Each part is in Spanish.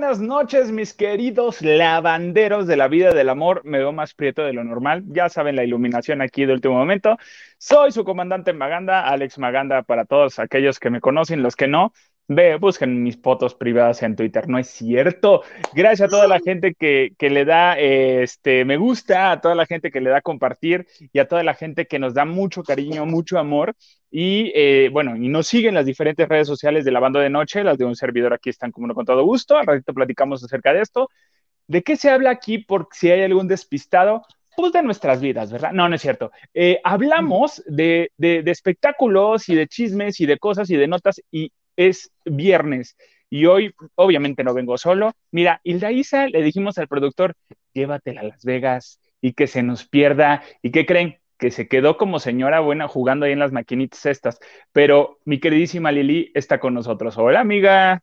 buenas noches, mis queridos lavanderos de la vida del amor. Me veo más prieto de lo normal. Ya saben la iluminación aquí de último momento. Soy su comandante Maganda, Alex Maganda para todos aquellos que me conocen, los que no. Ve, busquen mis fotos privadas en Twitter, no es cierto. Gracias a toda la gente que, que le da este me gusta, a toda la gente que le da compartir y a toda la gente que nos da mucho cariño, mucho amor. Y eh, bueno, y nos siguen las diferentes redes sociales de la banda de noche, las de un servidor aquí están como no con todo gusto. Al ratito platicamos acerca de esto. ¿De qué se habla aquí? Por si hay algún despistado, pues de nuestras vidas, ¿verdad? No, no es cierto. Eh, hablamos de, de, de, espectáculos y de chismes y de cosas y de notas y es viernes y hoy obviamente no vengo solo. Mira, Hilda Isa le dijimos al productor, llévatela a Las Vegas y que se nos pierda. ¿Y qué creen? Que se quedó como señora buena jugando ahí en las maquinitas estas. Pero mi queridísima Lili está con nosotros. Hola, amiga.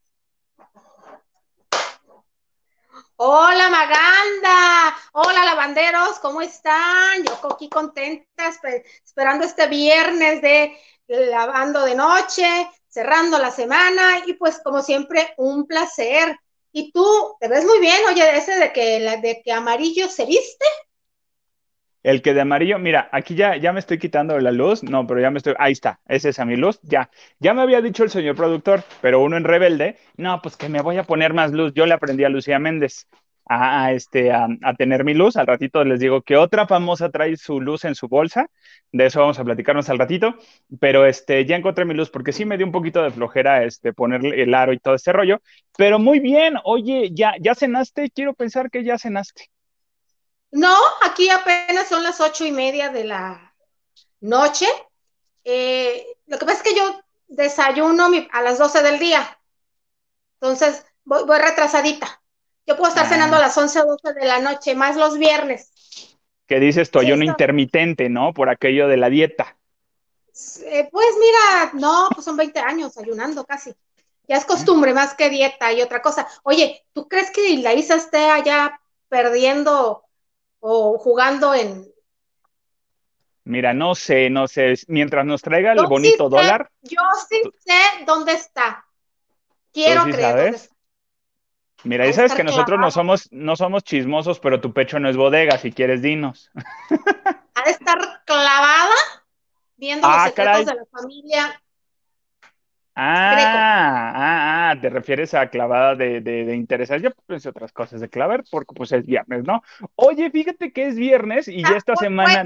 Hola Maganda, hola lavanderos, ¿cómo están? Yo aquí contenta, esperando este viernes de lavando de noche, cerrando la semana y pues como siempre un placer. Y tú te ves muy bien, oye, ese de que, de que amarillo se viste. El que de amarillo, mira, aquí ya, ya me estoy quitando la luz, no, pero ya me estoy, ahí está, esa es a mi luz, ya. Ya me había dicho el señor productor, pero uno en rebelde, no, pues que me voy a poner más luz. Yo le aprendí a Lucía Méndez a, este, a, tener mi luz. Al ratito les digo que otra famosa trae su luz en su bolsa. De eso vamos a platicarnos al ratito. Pero este, ya encontré mi luz porque sí me dio un poquito de flojera este, ponerle el aro y todo este rollo. Pero muy bien, oye, ¿ya, ya cenaste? Quiero pensar que ya cenaste. No, aquí apenas son las ocho y media de la noche. Eh, lo que pasa es que yo desayuno a las doce del día. Entonces, voy, voy retrasadita. Yo puedo estar cenando a ah. las 11 o 12 de la noche, más los viernes. ¿Qué dices tú? ayuno intermitente, ¿no? Por aquello de la dieta. Eh, pues mira, no, pues son 20 años ayunando casi. Ya es costumbre más que dieta y otra cosa. Oye, ¿tú crees que la Isa esté allá perdiendo o jugando en... Mira, no sé, no sé. Mientras nos traiga el bonito dólar. Yo sí sé dónde está. Quiero creer dónde está. Mira, y sabes que nosotros no somos, no somos chismosos, pero tu pecho no es bodega, si quieres dinos. Ha de estar clavada viendo los ah, secretos de la familia. Ah, ah, ah, te refieres a clavada de, de, de intereses. Yo pensé otras cosas de clavar porque pues es viernes, ¿no? Oye, fíjate que es viernes y ya ah, esta semana...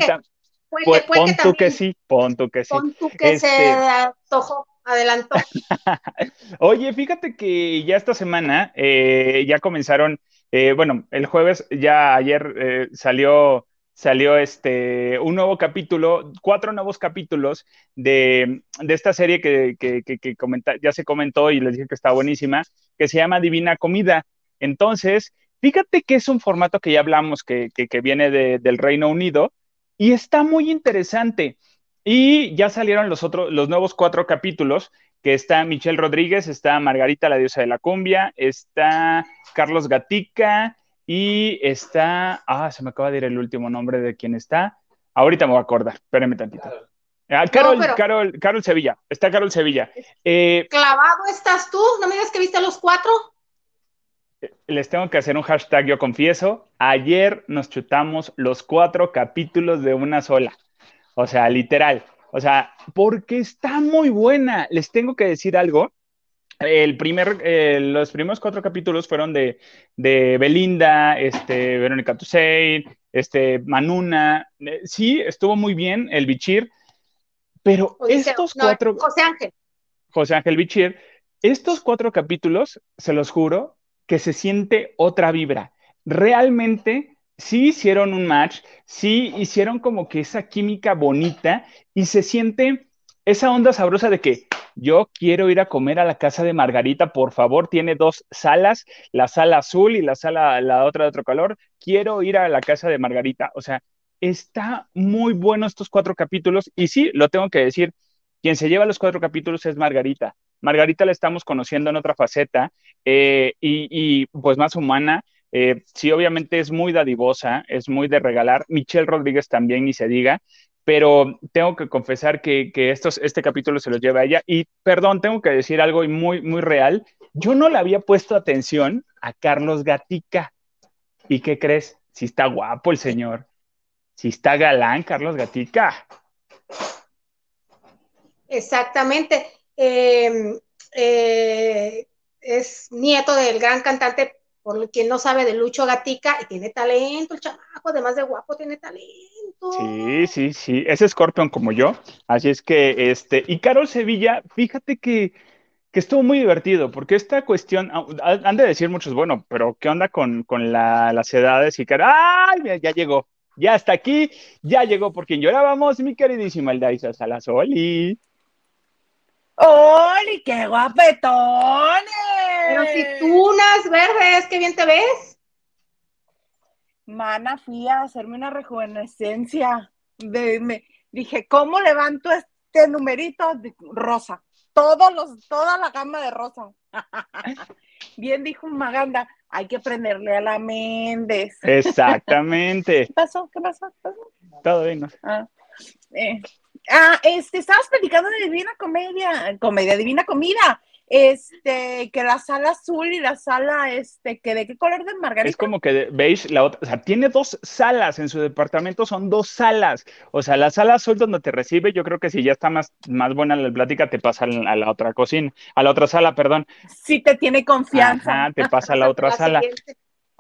Puede, pon tú que sí, pon tú que sí. Pon tú que se este antojó adelantó. Oye, fíjate que ya esta semana eh, ya comenzaron, eh, bueno, el jueves, ya ayer eh, salió, salió este, un nuevo capítulo, cuatro nuevos capítulos de, de esta serie que, que, que, ya se comentó y les dije que está buenísima, que se llama Divina Comida. Entonces, fíjate que es un formato que ya hablamos, que, viene de, del Reino Unido y está muy interesante. Y ya salieron los otros, los nuevos cuatro capítulos, que está Michelle Rodríguez, está Margarita, la diosa de la cumbia, está Carlos Gatica y está, ah, se me acaba de ir el último nombre de quién está. Ahorita me voy a acordar, espérenme tantito. Ah, Carol, Carol, Carol Sevilla, está Carol Sevilla. Eh, ¿Clavado estás tú? ¿No me digas que viste los cuatro? Les tengo que hacer un hashtag, yo confieso. Ayer nos chutamos los cuatro capítulos de una sola. O sea, literal. O sea, porque está muy buena. Les tengo que decir algo. El primer, eh, los primeros cuatro capítulos fueron de, de Belinda, este, Verónica Toussaint, este, Manuna. Eh, sí, estuvo muy bien el Bichir, pero estos cuatro. José Ángel. José Ángel Bichir, estos cuatro capítulos, se los juro, que se siente otra vibra. Realmente sí hicieron un match, sí hicieron como que esa química bonita y se siente esa onda sabrosa de que yo quiero ir a comer a la casa de Margarita, por favor, tiene dos salas, la sala azul y la sala, la otra de otro color, quiero ir a la casa de Margarita, o sea, está muy bueno estos cuatro capítulos y sí, lo tengo que decir, quien se lleva los cuatro capítulos es Margarita. Margarita la estamos conociendo en otra faceta eh, y, pues más humana, eh, sí, obviamente es muy dadivosa, es muy de regalar. Michelle Rodríguez también, ni se diga, pero tengo que confesar que, estos, este capítulo se los lleva a ella. Y perdón, tengo que decir algo muy, muy real. yo no le había puesto atención a Carlos Gatica. ¿Y qué crees? Si está guapo el señor. Si está galán, Carlos Gatica. Exactamente. Em, eh, es nieto del gran cantante, por quien no sabe, de Lucho Gatica, y tiene talento, el chamaco, además de guapo, tiene talento. Sí, sí, sí, es Scorpion como yo, así es que, este, y Carol Sevilla, fíjate que, que estuvo muy divertido, porque esta cuestión, han de decir muchos, bueno, pero ¿qué onda con, con las edades? Y Carol, ¡ay! Ya llegó, ya está aquí, ya llegó por quien llorábamos, mi queridísima Eldaisa Salazoli. ¡Oli, qué guapetones! Pero si tú unas verdes, qué bien te ves. Mana, fui a hacerme una rejuvenescencia. De, dije, ¿cómo levanto este numerito de rosa? Todos los, toda la gama de rosa. bien dijo Maganda, hay que prenderle a la Méndez. Exactamente. ¿Qué pasó? ¿Qué pasó? Todo bien. Ah, eh, Ah, este, estabas platicando de Divina Comedia, Comedia Divina Comida, este, que la sala azul y la sala, este, que de qué color de margarita. Es como que veis la otra, o sea, tiene dos salas en su departamento, son dos salas. O sea, la sala azul donde te recibe, yo creo que si ya está más, más buena la plática, te pasa a la otra cocina, a la otra sala, perdón. Si te tiene confianza. Ajá, te pasa a la otra sala.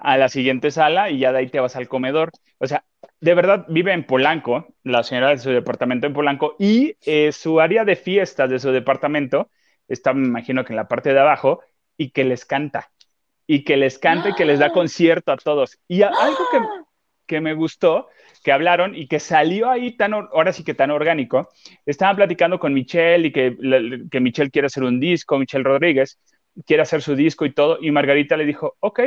A la siguiente sala y ya de ahí te vas al comedor. O sea, de verdad vive en Polanco, la señora de su departamento en Polanco, y eh, su área de fiestas de su departamento está, me imagino que en la parte de abajo, y que les canta, y que les canta y que les da ¡Ah! concierto a todos. Y algo que, que me gustó, que hablaron y que salió ahí tan, ahora sí que tan orgánico, estaban platicando con Michelle y que, que Michelle quiere hacer un disco, Michelle Rodríguez quiere hacer su disco y todo, y Margarita le dijo, ok,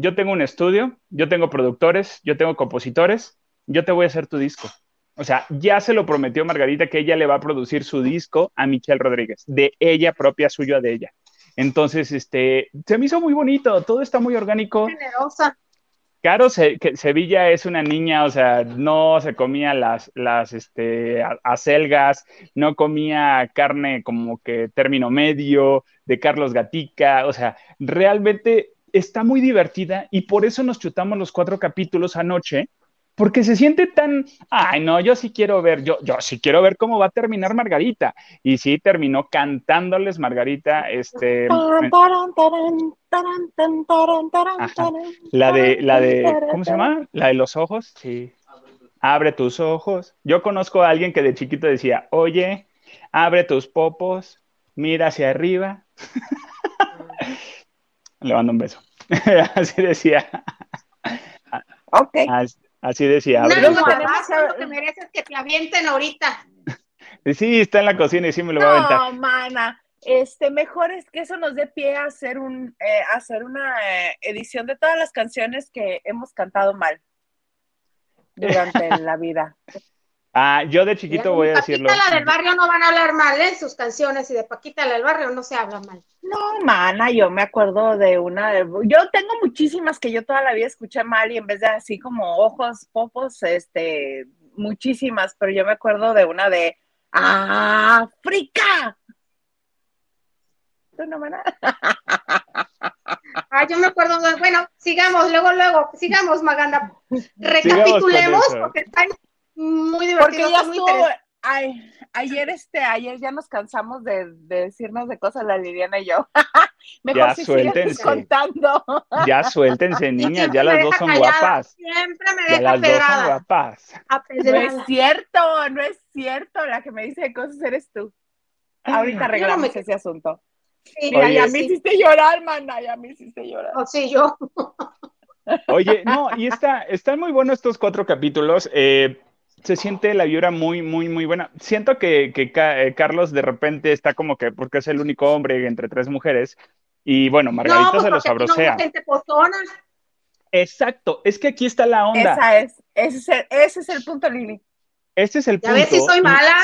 yo tengo un estudio, yo tengo productores, yo tengo compositores, yo te voy a hacer tu disco. O sea, ya se lo prometió Margarita que ella le va a producir su disco a Michelle Rodríguez, de ella propia, suyo de ella. Entonces, este, se me hizo muy bonito, todo está muy orgánico. Generosa. Caro Sevilla es una niña, o sea, no se comía las, las este, acelgas, no comía carne como que término medio de Carlos Gatica, o sea, realmente está muy divertida y por eso nos chutamos los cuatro capítulos anoche, porque se siente tan, ay, no, yo sí quiero ver, yo, yo sí quiero ver cómo va a terminar Margarita. Y sí terminó cantándoles Margarita, este. la de, la de, ¿cómo se llama? La de los ojos, sí. Abre tus ojos. Yo conozco a alguien que de chiquito decía, oye, abre tus popos, mira hacia arriba. Le mando un beso. Así decía. Ok. Así decía. No, no, además lo que mereces que te avienten ahorita. Sí, está en la cocina y sí me lo va a aventar. No, mana. Este, mejor es que eso nos dé pie a hacer un, eh, hacer una eh, edición de todas las canciones que hemos cantado mal durante la vida. Ah, yo de chiquito voy a decirlo. Paquita la del barrio no van a hablar mal en ¿eh? sus canciones y de Paquita la del barrio no se habla mal. No, mana, yo me acuerdo de una de... Yo tengo muchísimas que yo toda la vida escuché mal y en vez de así como ojos, popos, este, muchísimas, pero yo me acuerdo de una de África. ¿Tú no, mana? Ah, yo me acuerdo, bueno, sigamos, luego, luego, sigamos, Maganda. Recapitulemos, porque están muy divertido. Porque ya ay, ayer, este, ayer ya nos cansamos de, decirnos de cosas la Liliana y yo. Mejor ya si suéltense. contando. Ya suéltense, niñas, ya las dos son guapas. Siempre me deja ya las dos son guapas. No es cierto, no es cierto. La que me dice cosas eres tú. Ahorita arreglamos ese asunto. Mira, ya me hiciste llorar, mana, ya me hiciste llorar. Oh, sí, yo. Oye, no, y está, están muy buenos estos cuatro capítulos. Eh, se siente la vibra muy, muy, muy buena. Siento que, eh, Carlos de repente está como que, porque es el único hombre entre tres mujeres, y bueno, Margarita pues se lo sabrosea. Exacto, es que aquí está la onda. Esa es, ese es el, ese es el punto, Lili. Este es el punto. A ver si soy mala.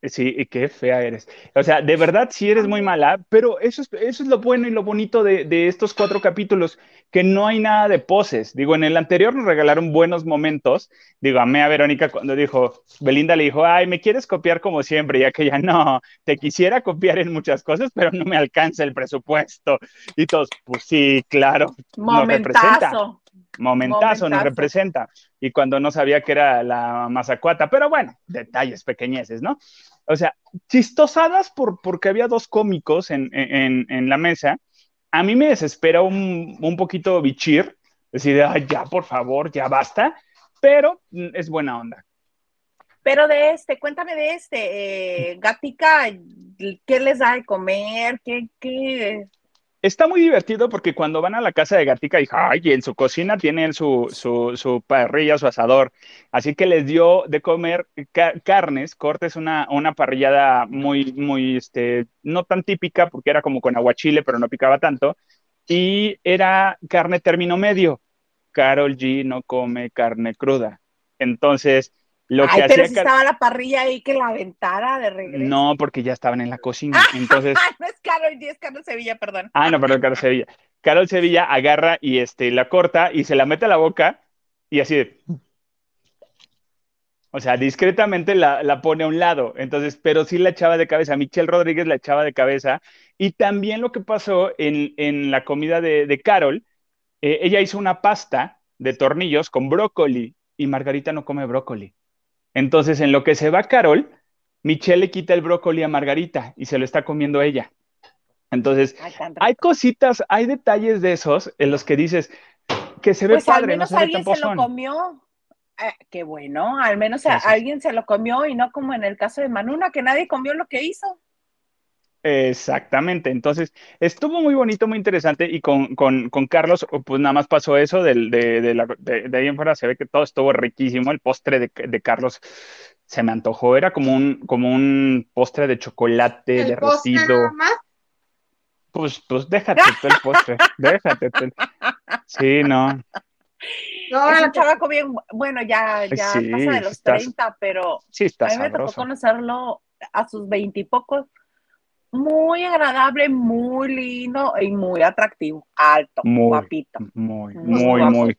Sí, y qué fea eres. O sea, de verdad sí eres muy mala, pero eso es, eso es lo bueno y lo bonito de, de, estos cuatro capítulos, que no hay nada de poses. Digo, en el anterior nos regalaron buenos momentos. Digo, amé a Verónica cuando dijo, Belinda le dijo, ay, me quieres copiar como siempre, ya que ya no, te quisiera copiar en muchas cosas, pero no me alcanza el presupuesto. Y todos, pues sí, claro. Momentazo momentazo, nos representa. Y cuando no sabía que era la mazacuata, pero bueno, detalles pequeñeces, ¿no? O sea, chistosadas por, porque había dos cómicos en, la mesa. A mí me desespera un, un poquito bichir, decir, Ay, ya, por favor, ya basta, pero es buena onda. Pero de este, cuéntame de este, eh, Gatica, ¿qué les da de comer? ¿Qué, qué, Está muy divertido porque cuando van a la casa de Gatica, y ay, en su cocina tienen su, su, su, parrilla, su asador. Así que les dio de comer carnes, cortes, una, una parrillada muy, muy, este, no tan típica porque era como con aguachile, pero no picaba tanto. Y era carne término medio. Carol G no come carne cruda. Entonces, lo Ay, que pero si estaba la parrilla ahí que la aventara de regreso. No, porque ya estaban en la cocina. Entonces. no es Carol es Carol Sevilla, perdón. Ah, no, perdón, Carol Sevilla. Carol Sevilla agarra y este, la corta y se la mete a la boca y así de. O sea, discretamente la, pone a un lado. Entonces, pero sí la echaba de cabeza. Michelle Rodríguez la echaba de cabeza. Y también lo que pasó en, la comida de, Carol, eh, ella hizo una pasta de tornillos con brócoli y Margarita no come brócoli. Entonces, en lo que se va Carol, Michelle le quita el brócoli a Margarita y se lo está comiendo ella. Entonces, hay cositas, hay detalles de esos en los que dices que se ve pues padre, al menos alguien se lo comió. Eh, qué bueno, al menos alguien se lo comió y no como en el caso de Manuna, que nadie comió lo que hizo. Exactamente, entonces estuvo muy bonito, muy interesante y con, Carlos pues nada más pasó eso, de, de, ahí en fuera se ve que todo estuvo riquísimo, el postre de, Carlos se me antojó, era como un, como un postre de chocolate derretido. Pues, pues déjate tú el postre, déjate tú. Sí, no. No, es un chavaco bien, bueno, ya, ya pasa de los 30, pero sí está a mí me tocó conocerlo a sus veintipocos muy agradable, muy lindo y muy atractivo, alto, guapito. Muy, muy, muy.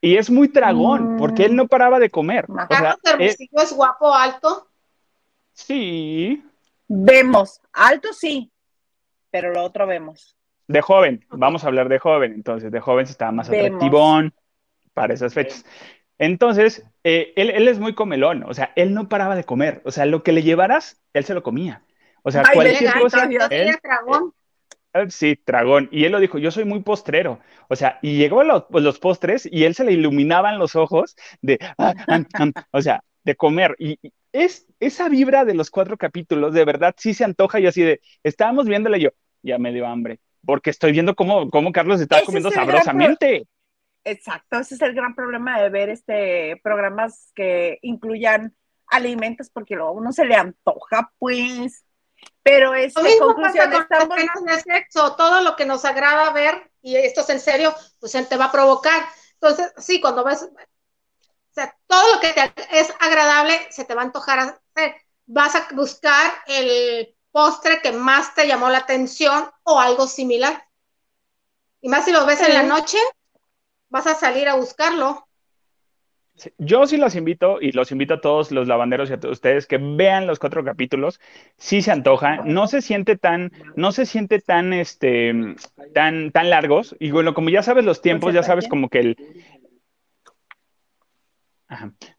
Y es muy tragón, porque él no paraba de comer. O sea, es guapo, alto? Sí. Vemos, alto sí, pero lo otro vemos. De joven, vamos a hablar de joven, entonces, de joven se estaba más atractivón para esas fechas. Entonces, eh, él, él, es muy comelón, o sea, él no paraba de comer, o sea, lo que le llevaras, él se lo comía. O sea, cualquier cosa. Él, tragón. Eh, sí, tragón. Y él lo dijo, yo soy muy postrero. O sea, y llegó a pues, los, postres y él se le iluminaban los ojos de, ah, o sea, de comer. Y, es esa vibra de los cuatro capítulos, de verdad, sí se antoja y así de, estábamos viéndole yo, ya me dio hambre, porque estoy viendo cómo, cómo Carlos está comiendo sabrosamente. Exacto, ese es el gran problema de ver este programas que incluyan alimentos, porque luego uno se le antoja, pues. Pero es lo mismo conclusión, pasa con de sexo, todo lo que nos agrada ver, y esto es en serio, pues te va a provocar. Entonces, sí, cuando ves, o sea, todo lo que te es agradable se te va a antojar hacer. Vas a buscar el postre que más te llamó la atención o algo similar. Y más si lo ves en la noche, vas a salir a buscarlo. Yo sí los invito y los invito a todos los lavanderos y a todos ustedes que vean los cuatro capítulos. Sí se antoja, no se siente tan, no se siente tan, este, tan, tan largos. Y bueno, como ya sabes los tiempos, ya sabes como que el,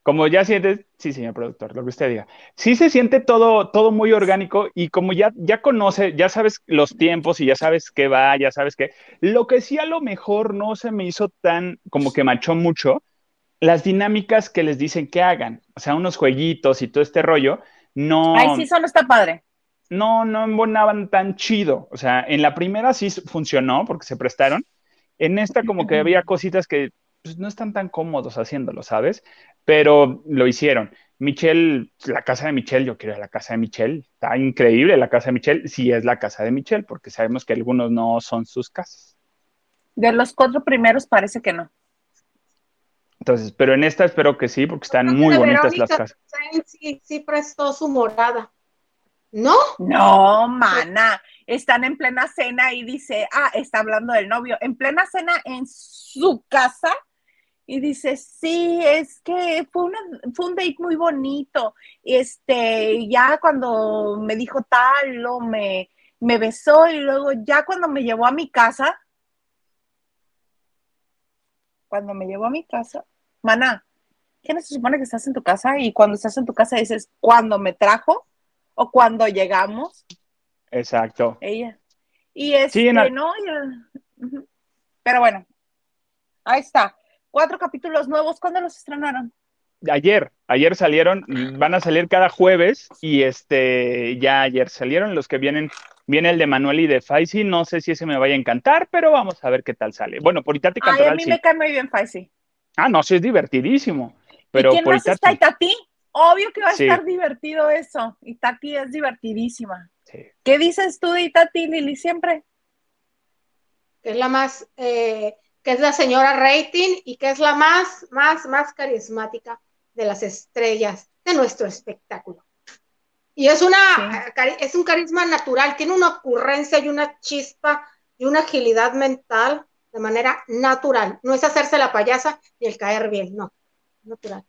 Como ya sientes, sí, señor productor, lo que usted diga. Sí se siente todo, todo muy orgánico y como ya, ya conoce, ya sabes los tiempos y ya sabes qué va, ya sabes qué. Lo que sí a lo mejor no se me hizo tan, como que machó mucho, las dinámicas que les dicen que hagan, o sea, unos jueguitos y todo este rollo, no... Ay, sí, eso no está padre. No, no embonaban tan chido. O sea, en la primera sí funcionó porque se prestaron. En esta como que había cositas que pues, no están tan cómodos haciéndolo, ¿sabes? Pero lo hicieron. Michelle, la casa de Michelle, yo quiero la casa de Michelle. Está increíble la casa de Michelle, sí es la casa de Michelle, porque sabemos que algunos no son sus casas. De los cuatro primeros parece que no. Entonces, pero en esta espero que sí, porque están muy bonitas las casas. Sí, sí prestó su morada. ¿No? No, mana. Están en plena cena y dice, ah, está hablando del novio, en plena cena en su casa y dice, sí, es que fue, una, fue un date muy bonito. Este, ya cuando me dijo tal, lo me, me besó y luego ya cuando me llevó a mi casa, cuando me llevó a mi casa, mana, ¿qué no se supone que estás en tu casa? Y cuando estás en tu casa dices, ¿cuándo me trajo? ¿O cuando llegamos? Exacto. Ella. Y este, no, pero bueno, ahí está. Cuatro capítulos nuevos, ¿cuándo los estrenaron? Ayer, ayer salieron, van a salir cada jueves y este, ya ayer salieron los que vienen Viene el de Manuel y de Faisy, no sé si ese me vaya a encantar, pero vamos a ver qué tal sale. Bueno, por Itati Ay, a mí me cae muy bien Faisy. Ah, no, sí es divertidísimo. Pero ¿Y quién más está Itati? Obvio que va a estar divertido eso. Itati es divertidísima. ¿Qué dices tú de Itati, Lili, siempre? Que es la más, eh, que es la señora rating y que es la más, más, más carismática de las estrellas de nuestro espectáculo. Y es, una, es un carisma natural, tiene una ocurrencia y una chispa y una agilidad mental de manera natural. No es hacerse la payasa y el caer bien, no, natural.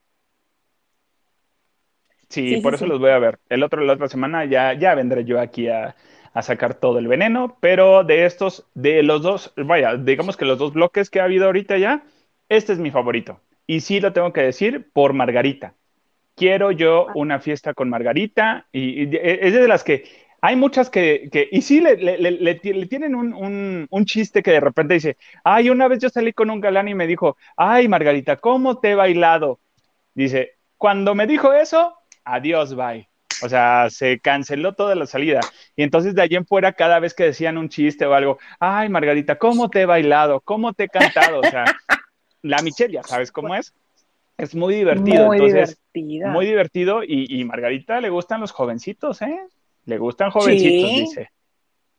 Sí, por eso los voy a ver. El otro, la otra semana ya, ya vendré yo aquí a, a, sacar todo el veneno, pero de estos, de los dos, vaya, digamos que los dos bloques que ha habido ahorita ya, este es mi favorito. Y sí lo tengo que decir por Margarita quiero yo ah. una fiesta con Margarita, y, es de las que hay muchas que, y sí, le, tienen un, chiste que de repente dice, ay, una vez yo salí con un galán y me dijo, ay, Margarita, ¿cómo te he bailado? Dice, cuando me dijo eso, adiós, bye. O sea, se canceló toda la salida. Y entonces de allí en fuera, cada vez que decían un chiste o algo, ay, Margarita, ¿cómo te he bailado? ¿Cómo te he cantado? O sea, la Michelle, ya sabes cómo es. Es muy divertido. Muy entonces, Muy divertido. Y, Margarita le gustan los jovencitos, ¿eh? Le gustan jovencitos, dice.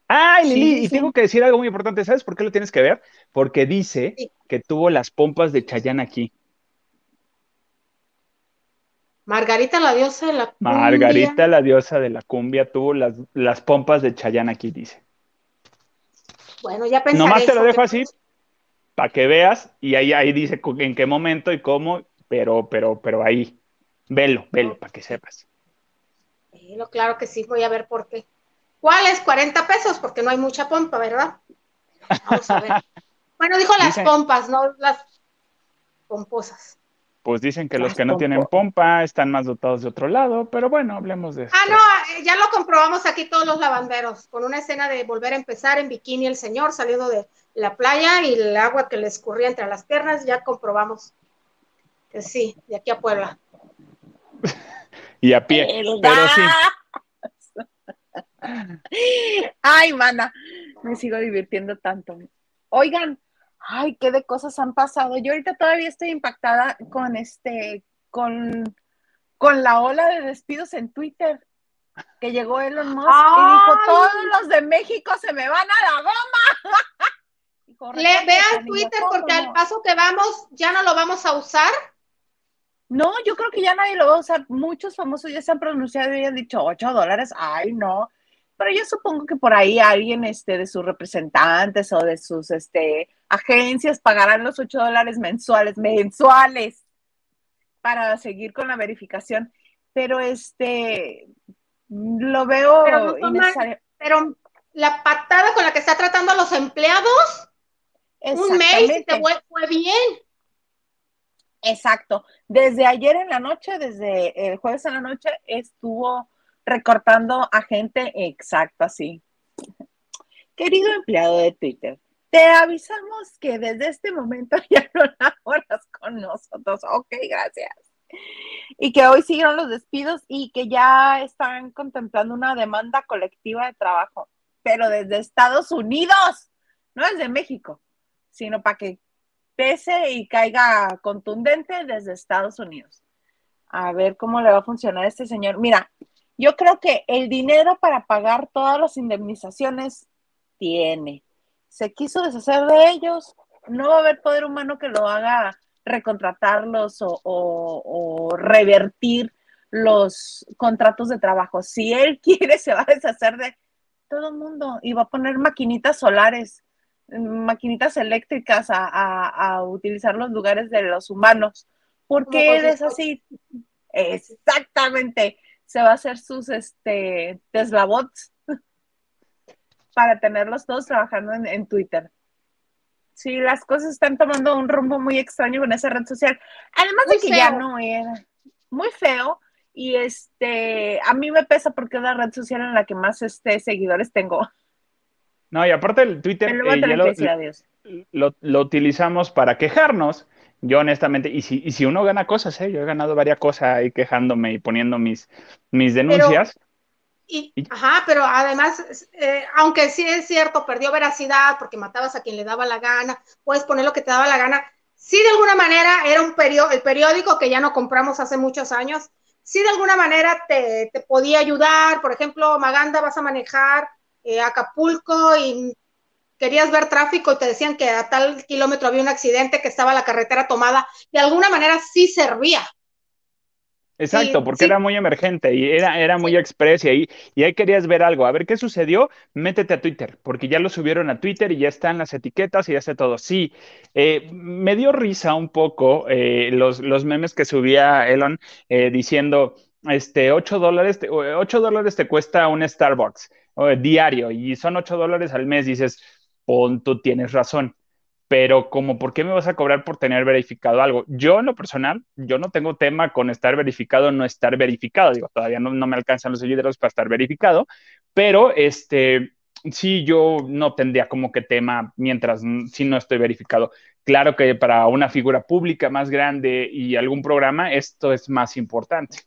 Ay, Lili, y tengo que decir algo muy importante. ¿Sabes por qué lo tienes que ver? Porque dice que tuvo las pompas de Chayán aquí. Margarita, la diosa de la cumbia. Margarita, la diosa de la cumbia, tuvo las, las pompas de Chayán aquí, dice. Bueno, ya pensé. Nomás te lo dejo así, para que veas, y ahí, ahí dice en qué momento y cómo, pero, pero, pero ahí, velo, velo, para que sepas. Claro que sí, voy a ver por qué. ¿Cuál es? 40 pesos, porque no hay mucha pompa, ¿verdad? Vamos a ver. bueno, dijo las pompas, no las pomposas. Pues dicen que los que no tienen pompa están más dotados de otro lado, pero bueno, hablemos de eso. Ah, no, eh, ya lo comprobamos aquí todos los lavanderos, con una escena de volver a empezar en bikini el señor saliendo de la playa y el agua que le escurría entre las piernas, ya comprobamos sí, de aquí a Puebla. y a pie, pero sí. Ay, mana, me sigo divirtiendo tanto. Oigan, ay, qué de cosas han pasado. Yo ahorita todavía estoy impactada con este, con, con la ola de despidos en Twitter. Que llegó Elon Musk y dijo, todos los de México se me van a la goma. Le vean Twitter porque al paso que vamos ya no lo vamos a usar. No, yo creo que ya nadie lo va a usar. Muchos famosos ya se han pronunciado y han dicho 8 dólares. Ay, no. Pero yo supongo que por ahí alguien este, de sus representantes o de sus este, agencias pagarán los 8 dólares mensuales, mensuales, para seguir con la verificación. Pero este, lo veo pero, pero la patada con la que está tratando a los empleados, un mail te fue bien. Exacto. Desde ayer en la noche, desde el jueves en la noche, estuvo recortando a gente exacto así. Querido empleado de Twitter, te avisamos que desde este momento ya no laboras con nosotros. Ok, gracias. Y que hoy siguieron los despidos y que ya están contemplando una demanda colectiva de trabajo, pero desde Estados Unidos, no desde México, sino para que pese y caiga contundente desde Estados Unidos. A ver cómo le va a funcionar a este señor. Mira, yo creo que el dinero para pagar todas las indemnizaciones tiene. Se quiso deshacer de ellos. No va a haber poder humano que lo haga recontratarlos o, revertir los contratos de trabajo. Si él quiere, se va a deshacer de todo el mundo y va a poner maquinitas solares, maquinitas eléctricas a, utilizar los lugares de los humanos. porque él es así? Exactamente. Se va a hacer sus este, Tesla bots para tenerlos todos trabajando en Twitter. Sí, las cosas están tomando un rumbo muy extraño con esa red social. Además de que ya no era muy feo. Y este, a mí me pesa porque es la red social en la que más este, seguidores tengo. No, y aparte el Twitter eh, lo, lo, utilizamos para quejarnos. Yo honestamente, y si, y si uno gana cosas, ¿eh? yo he ganado varias cosas ahí quejándome y poniendo mis, mis denuncias. Y, ajá, pero además, eh, aunque sí es cierto, perdió veracidad porque matabas a quien le daba la gana, puedes poner lo que te daba la gana. Sí, de alguna manera era un periódico, el periódico que ya no compramos hace muchos años, sí de alguna manera te, podía ayudar. Por ejemplo, Maganda vas a manejar eh, Acapulco y querías ver tráfico y te decían que a tal kilómetro había un accidente, que estaba la carretera tomada. De alguna manera sí servía. Exacto, porque era muy emergente y era, era muy express y ahí, y ahí querías ver algo. A ver qué sucedió, métete a Twitter, porque ya lo subieron a Twitter y ya están las etiquetas y ya está todo. Sí, eh, me dio risa un poco eh, los, los memes que subía Elon eh, diciendo, este, 8 dólares, 8 dólares te cuesta un Starbucks diario y son 8 dólares al mes. Dices, pon, tú tienes razón pero como, ¿por qué me vas a cobrar por tener verificado algo? Yo en lo personal, yo no tengo tema con estar verificado o no estar verificado, digo, todavía no, me alcanzan los seguidores para estar verificado, pero este, sí, yo no tendría como que tema mientras si no estoy verificado. Claro que para una figura pública más grande y algún programa, esto es más importante.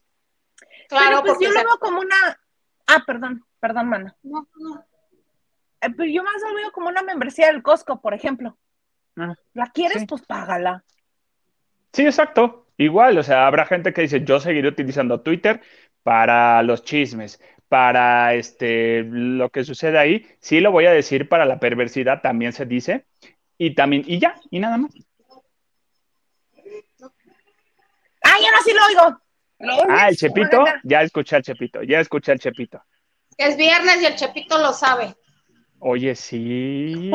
Claro, pues yo lo veo como una... Ah, perdón, perdón, mano. No, no. Eh, pero yo más lo veo como una membresía del Costco, por ejemplo. Ah, ¿La quieres? Pues págala. Sí, exacto. Igual, o sea, habrá gente que dice, yo seguiré utilizando Twitter para los chismes, para este, lo que sucede ahí. Sí lo voy a decir para la perversidad, también se dice. Y también, y ya, y nada más. ¡Ay, ahora sí lo oigo! Ah, el Chepito, ya escuché al Chepito, ya escuché al Chepito. Es viernes y el Chepito lo sabe. Oye, sí.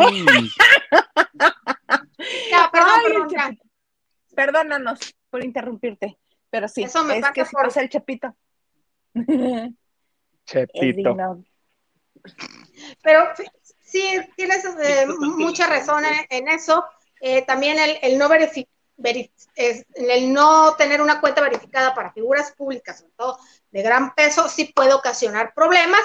Perdónanos por interrumpirte, pero sí, Eso me es pasa que por... el Chepito. Chepito. Pero sí, tienes eh, mucha razón en eso. Eh, también el, no el no tener una cuenta verificada para figuras públicas, sobre todo de gran peso, sí puede ocasionar problemas,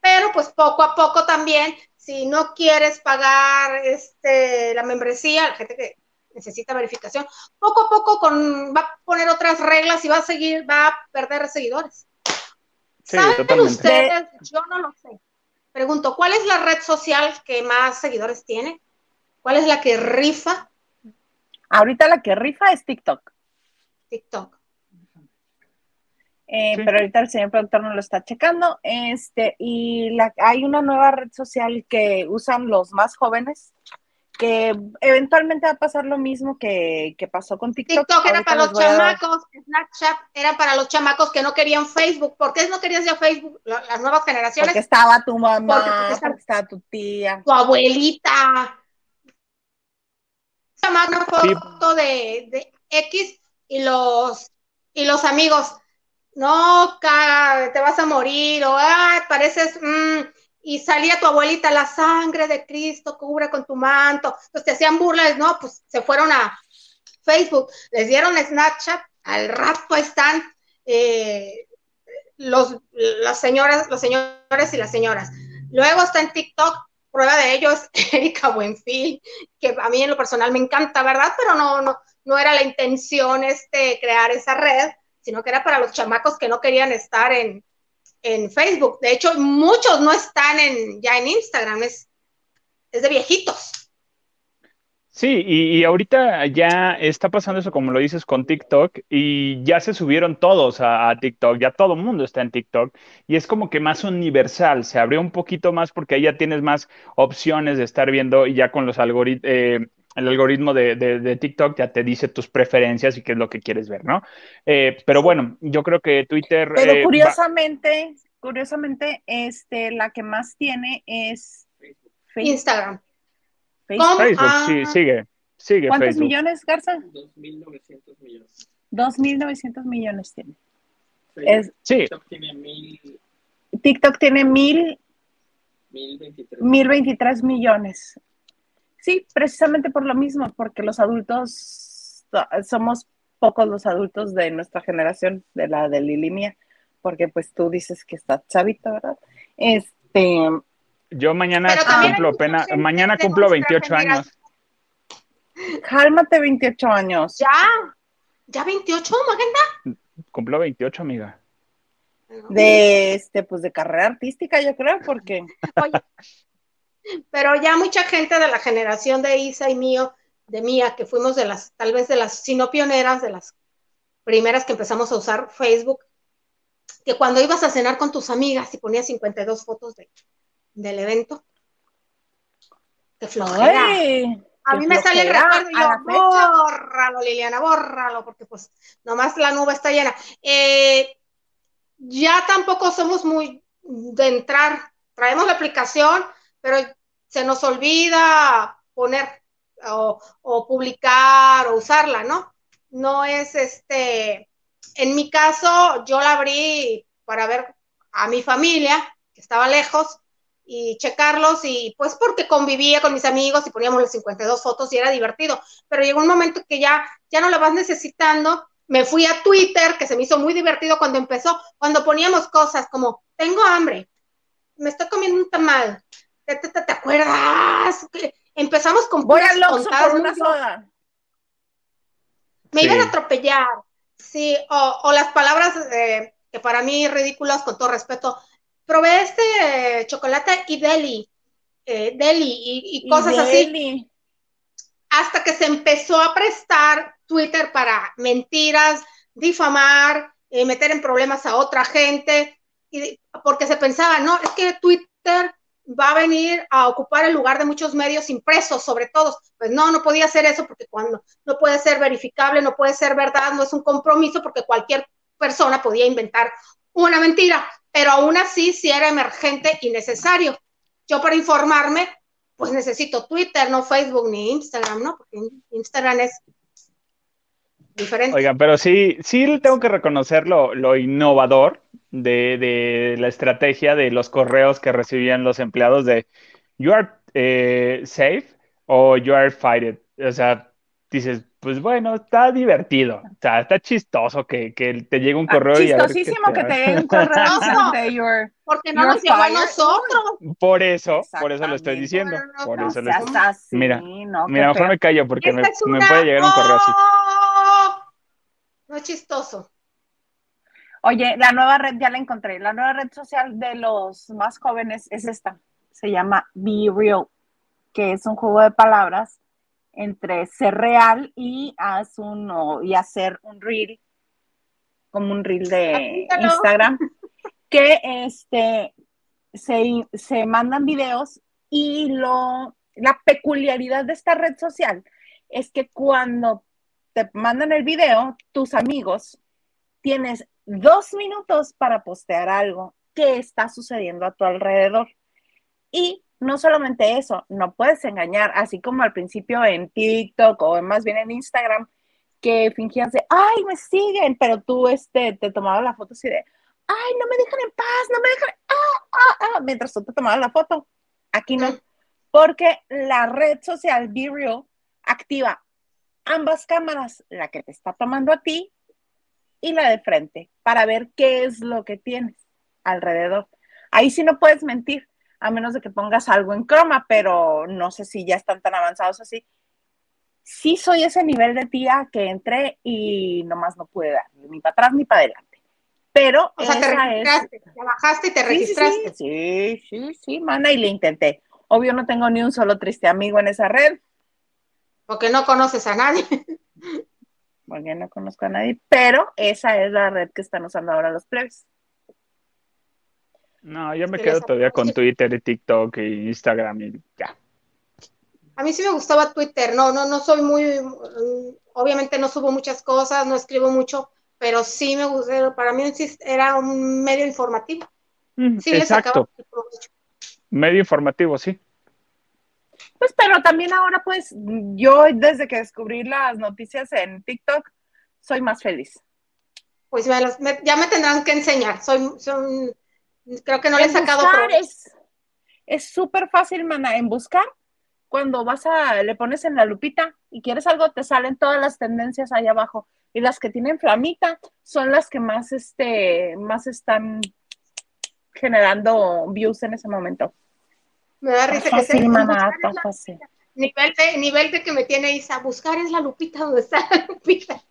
pero pues poco a poco también si no quieres pagar este, la membresía, la gente que necesita verificación, poco a poco con, va a poner otras reglas y va a seguir, va a perder seguidores. ¿Saben ustedes? Yo no lo sé. Pregunto, ¿cuál es la red social que más seguidores tiene? ¿Cuál es la que rifa? Ahorita la que rifa es TikTok. TikTok. Eh, pero ahorita el señor productor no lo está checando. Este, y la, hay una nueva red social que usan los más jóvenes, que eventualmente va a pasar lo mismo que, pasó con TikTok. TikTok era para los chamacos, Snapchat era para los chamacos que no querían Facebook. ¿Por qué no querías ya Facebook? Las nuevas generaciones. Porque estaba tu mamá, porque, estaba tu tía. Tu abuelita. Una foto de, de X y los, y los amigos no, te vas a morir, o ay, pareces, mm", y salía tu abuelita, la sangre de Cristo cubre con tu manto. Entonces te hacían burlas, no, pues se fueron a Facebook, les dieron Snapchat, al rato están eh, los, las señoras, los señores y las señoras. Luego está en TikTok, prueba de ello es Erika Buenfil, que a mí en lo personal me encanta, ¿verdad? Pero no, no, no era la intención este, crear esa red sino que era para los chamacos que no querían estar en, Facebook. De hecho, muchos no están en, ya en Instagram, es, es de viejitos. Sí, y, ahorita ya está pasando eso, como lo dices, con TikTok, y ya se subieron todos a, TikTok, ya todo el mundo está en TikTok, y es como que más universal, se abrió un poquito más porque ahí ya tienes más opciones de estar viendo, y ya con los algoritmos, eh, el algoritmo de, TikTok ya te dice tus preferencias y qué es lo que quieres ver, ¿no? Eh, pero bueno, yo creo que Twitter... Pero eh, curiosamente, curiosamente, este, la que más tiene es Facebook. Instagram. Facebook, sí, sigue, sigue ¿Cuántos millones, Garza? 2.900 millones. 2.900 millones tiene. sí. TikTok tiene mil... TikTok tiene mil... 1023 millones. Sí, precisamente por lo mismo, porque los adultos, somos pocos los adultos de nuestra generación, de la de Lilimia, porque pues tú dices que está chavita, ¿verdad? Este... Yo mañana cumplo pena, mañana cumplo 28 años. Cálmate, 28 años. ¿Ya? ¿Ya 28, Magenda? Cumplo 28, amiga. De este, pues de carrera artística, yo creo, porque. Oye, pero ya mucha gente de la generación de Isa y mío, de Mía, que fuimos de las, tal vez de las, si no pioneras, de las primeras que empezamos a usar Facebook, que cuando ibas a cenar con tus amigas y ponías 52 fotos de, del evento, te flojera. a mí me sale el recuerdo y yo, bórralo, Liliana, bórralo, porque pues nomás la nube está llena. Eh, ya tampoco somos muy de entrar, traemos la aplicación, pero se nos olvida poner o, publicar o usarla, ¿no? No es este, en mi caso, yo la abrí para ver a mi familia, que estaba lejos, y checarlos, y pues porque convivía con mis amigos y poníamos las 52 fotos y era divertido, pero llegó un momento que ya, ya no la vas necesitando, me fui a Twitter, que se me hizo muy divertido cuando empezó, cuando poníamos cosas como, tengo hambre, me estoy comiendo un tamal, ¿Te, acuerdas? Empezamos con Voy al por una soda. Me iban a atropellar. Sí, o, las palabras eh, que para mí ridículas, con todo respeto. Probé este chocolate y deli, eh, deli y, cosas así. Hasta que se empezó a prestar Twitter para mentiras, difamar, eh, meter en problemas a otra gente, y, porque se pensaba, no, es que Twitter va a venir a ocupar el lugar de muchos medios impresos, sobre todo. Pues no, no podía hacer eso porque cuando no puede ser verificable, no puede ser verdad, no es un compromiso porque cualquier persona podía inventar una mentira, pero aún así si era emergente y necesario. Yo para informarme, pues necesito Twitter, no Facebook ni Instagram, ¿no? Porque Instagram es diferente. Oigan, pero sí, sí tengo que reconocer lo, innovador de, la estrategia de los correos que recibían los empleados de you are eh, safe o you are fired. O sea, dices, pues bueno, está divertido, o sea, está chistoso que, te llegue un correo y Chistosísimo que te llegue un correo de your, porque no nos llegó a nosotros. Por eso, por eso lo estoy diciendo. por eso lo estoy... Mira, mira, mejor me callo porque me, me, puede llegar un correo así. No es chistoso. Oye, la nueva red ya la encontré. La nueva red social de los más jóvenes es esta. Se llama Be Real, que es un juego de palabras entre ser real y, y hacer un reel, como un reel de Instagram, que este, se, se mandan videos y lo, la peculiaridad de esta red social es que cuando te mandan el video, tus amigos, tienes dos minutos para postear algo que está sucediendo a tu alrededor. Y no solamente eso, no puedes engañar, así como al principio en TikTok o más bien en Instagram, que fingías de, ay, me siguen, pero tú este, te tomabas la foto así de, ay, no me dejan en paz, no me dejan, ah, ah, ah, mientras tú te tomabas la foto. Aquí no, porque la red social Be activa ambas cámaras, la que te está tomando a ti y la de frente para ver qué es lo que tienes alrededor. Ahí sí no puedes mentir, a menos de que pongas algo en croma, pero no sé si ya están tan avanzados así. Sí soy ese nivel de tía que entré y nomás no pude dar ni para atrás ni para adelante. Pero o sea, te registraste, bajaste y te registraste. Sí, sí, sí, mana, y le intenté. Obvio no tengo ni un solo triste amigo en esa red. Porque no conoces a nadie. porque no conozco a nadie, pero esa es la red que están usando ahora los plebes. No, yo me quedo todavía con Twitter y TikTok y Instagram y ya. a mí sí me gustaba Twitter, no, no, no soy muy, obviamente no subo muchas cosas, no escribo mucho, pero sí me gusta, para mí sí era un medio informativo. Sí Exacto, medio informativo, sí. Pues, pero también ahora, pues, yo desde que descubrí las noticias en TikTok, soy más feliz. Pues me los- me- ya me tendrán que enseñar, soy, son, creo que no le he sacado es es súper fácil, mana, en buscar. Cuando vas a, le pones en la lupita y quieres algo, te salen todas las tendencias ahí abajo. Y las que tienen flamita son las que más, este, más están generando views en ese momento. Me da risa que se fácil, está en la- fácil. nivel de, nivel de que me tiene Isa, buscar en la lupita donde está la lupita.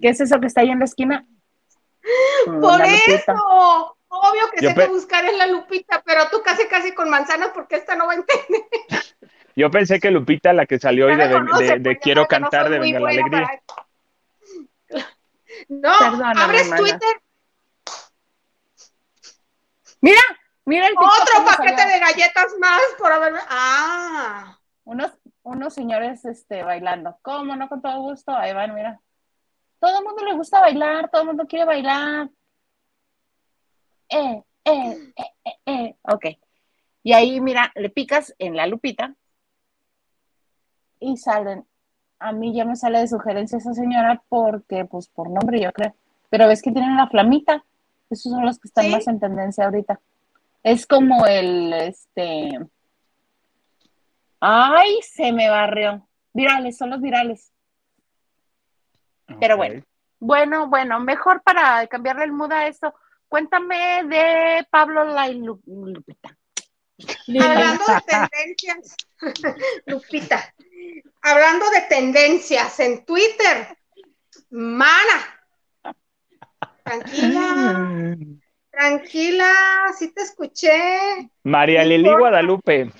¿Qué es eso que está ahí en la esquina? Mm, Por eso, obvio que Yo sé que buscar en la lupita, pero tú casi casi con manzanas porque esta no va a entender. Yo pensé que Lupita, la que salió hoy de, me conoce, de- de ya Quiero no cantar de Venga la Alegría. para- No, Perdóname, abres. Twitter, Mira, mira el TikTok otro paquete salió. de galletas más por haber. Ah, Unos, unos señores este, bailando. ¿Cómo no? Con todo gusto. Ahí van, mira. Todo el mundo le gusta bailar, todo el mundo quiere bailar. Eh, eh, eh, eh, eh. Ok. Y ahí, mira, le picas en la lupita y salen. A mí ya me sale de sugerencia esa señora porque, pues, por nombre, yo creo. Pero ves que tienen la flamita. Esos son los que están Sí. más en tendencia ahorita. Es como el, este, Ay, se me barrió. Virales, son los virales. Pero bueno. Bueno, bueno, mejor para cambiarle el mood a esto, cuéntame de Pablo La Lu- Lupita. hablando de tendencias, Lupita, hablando de tendencias en Twitter, mana, tranquila, tranquila, sí te escuché. María Lili Guadalupe.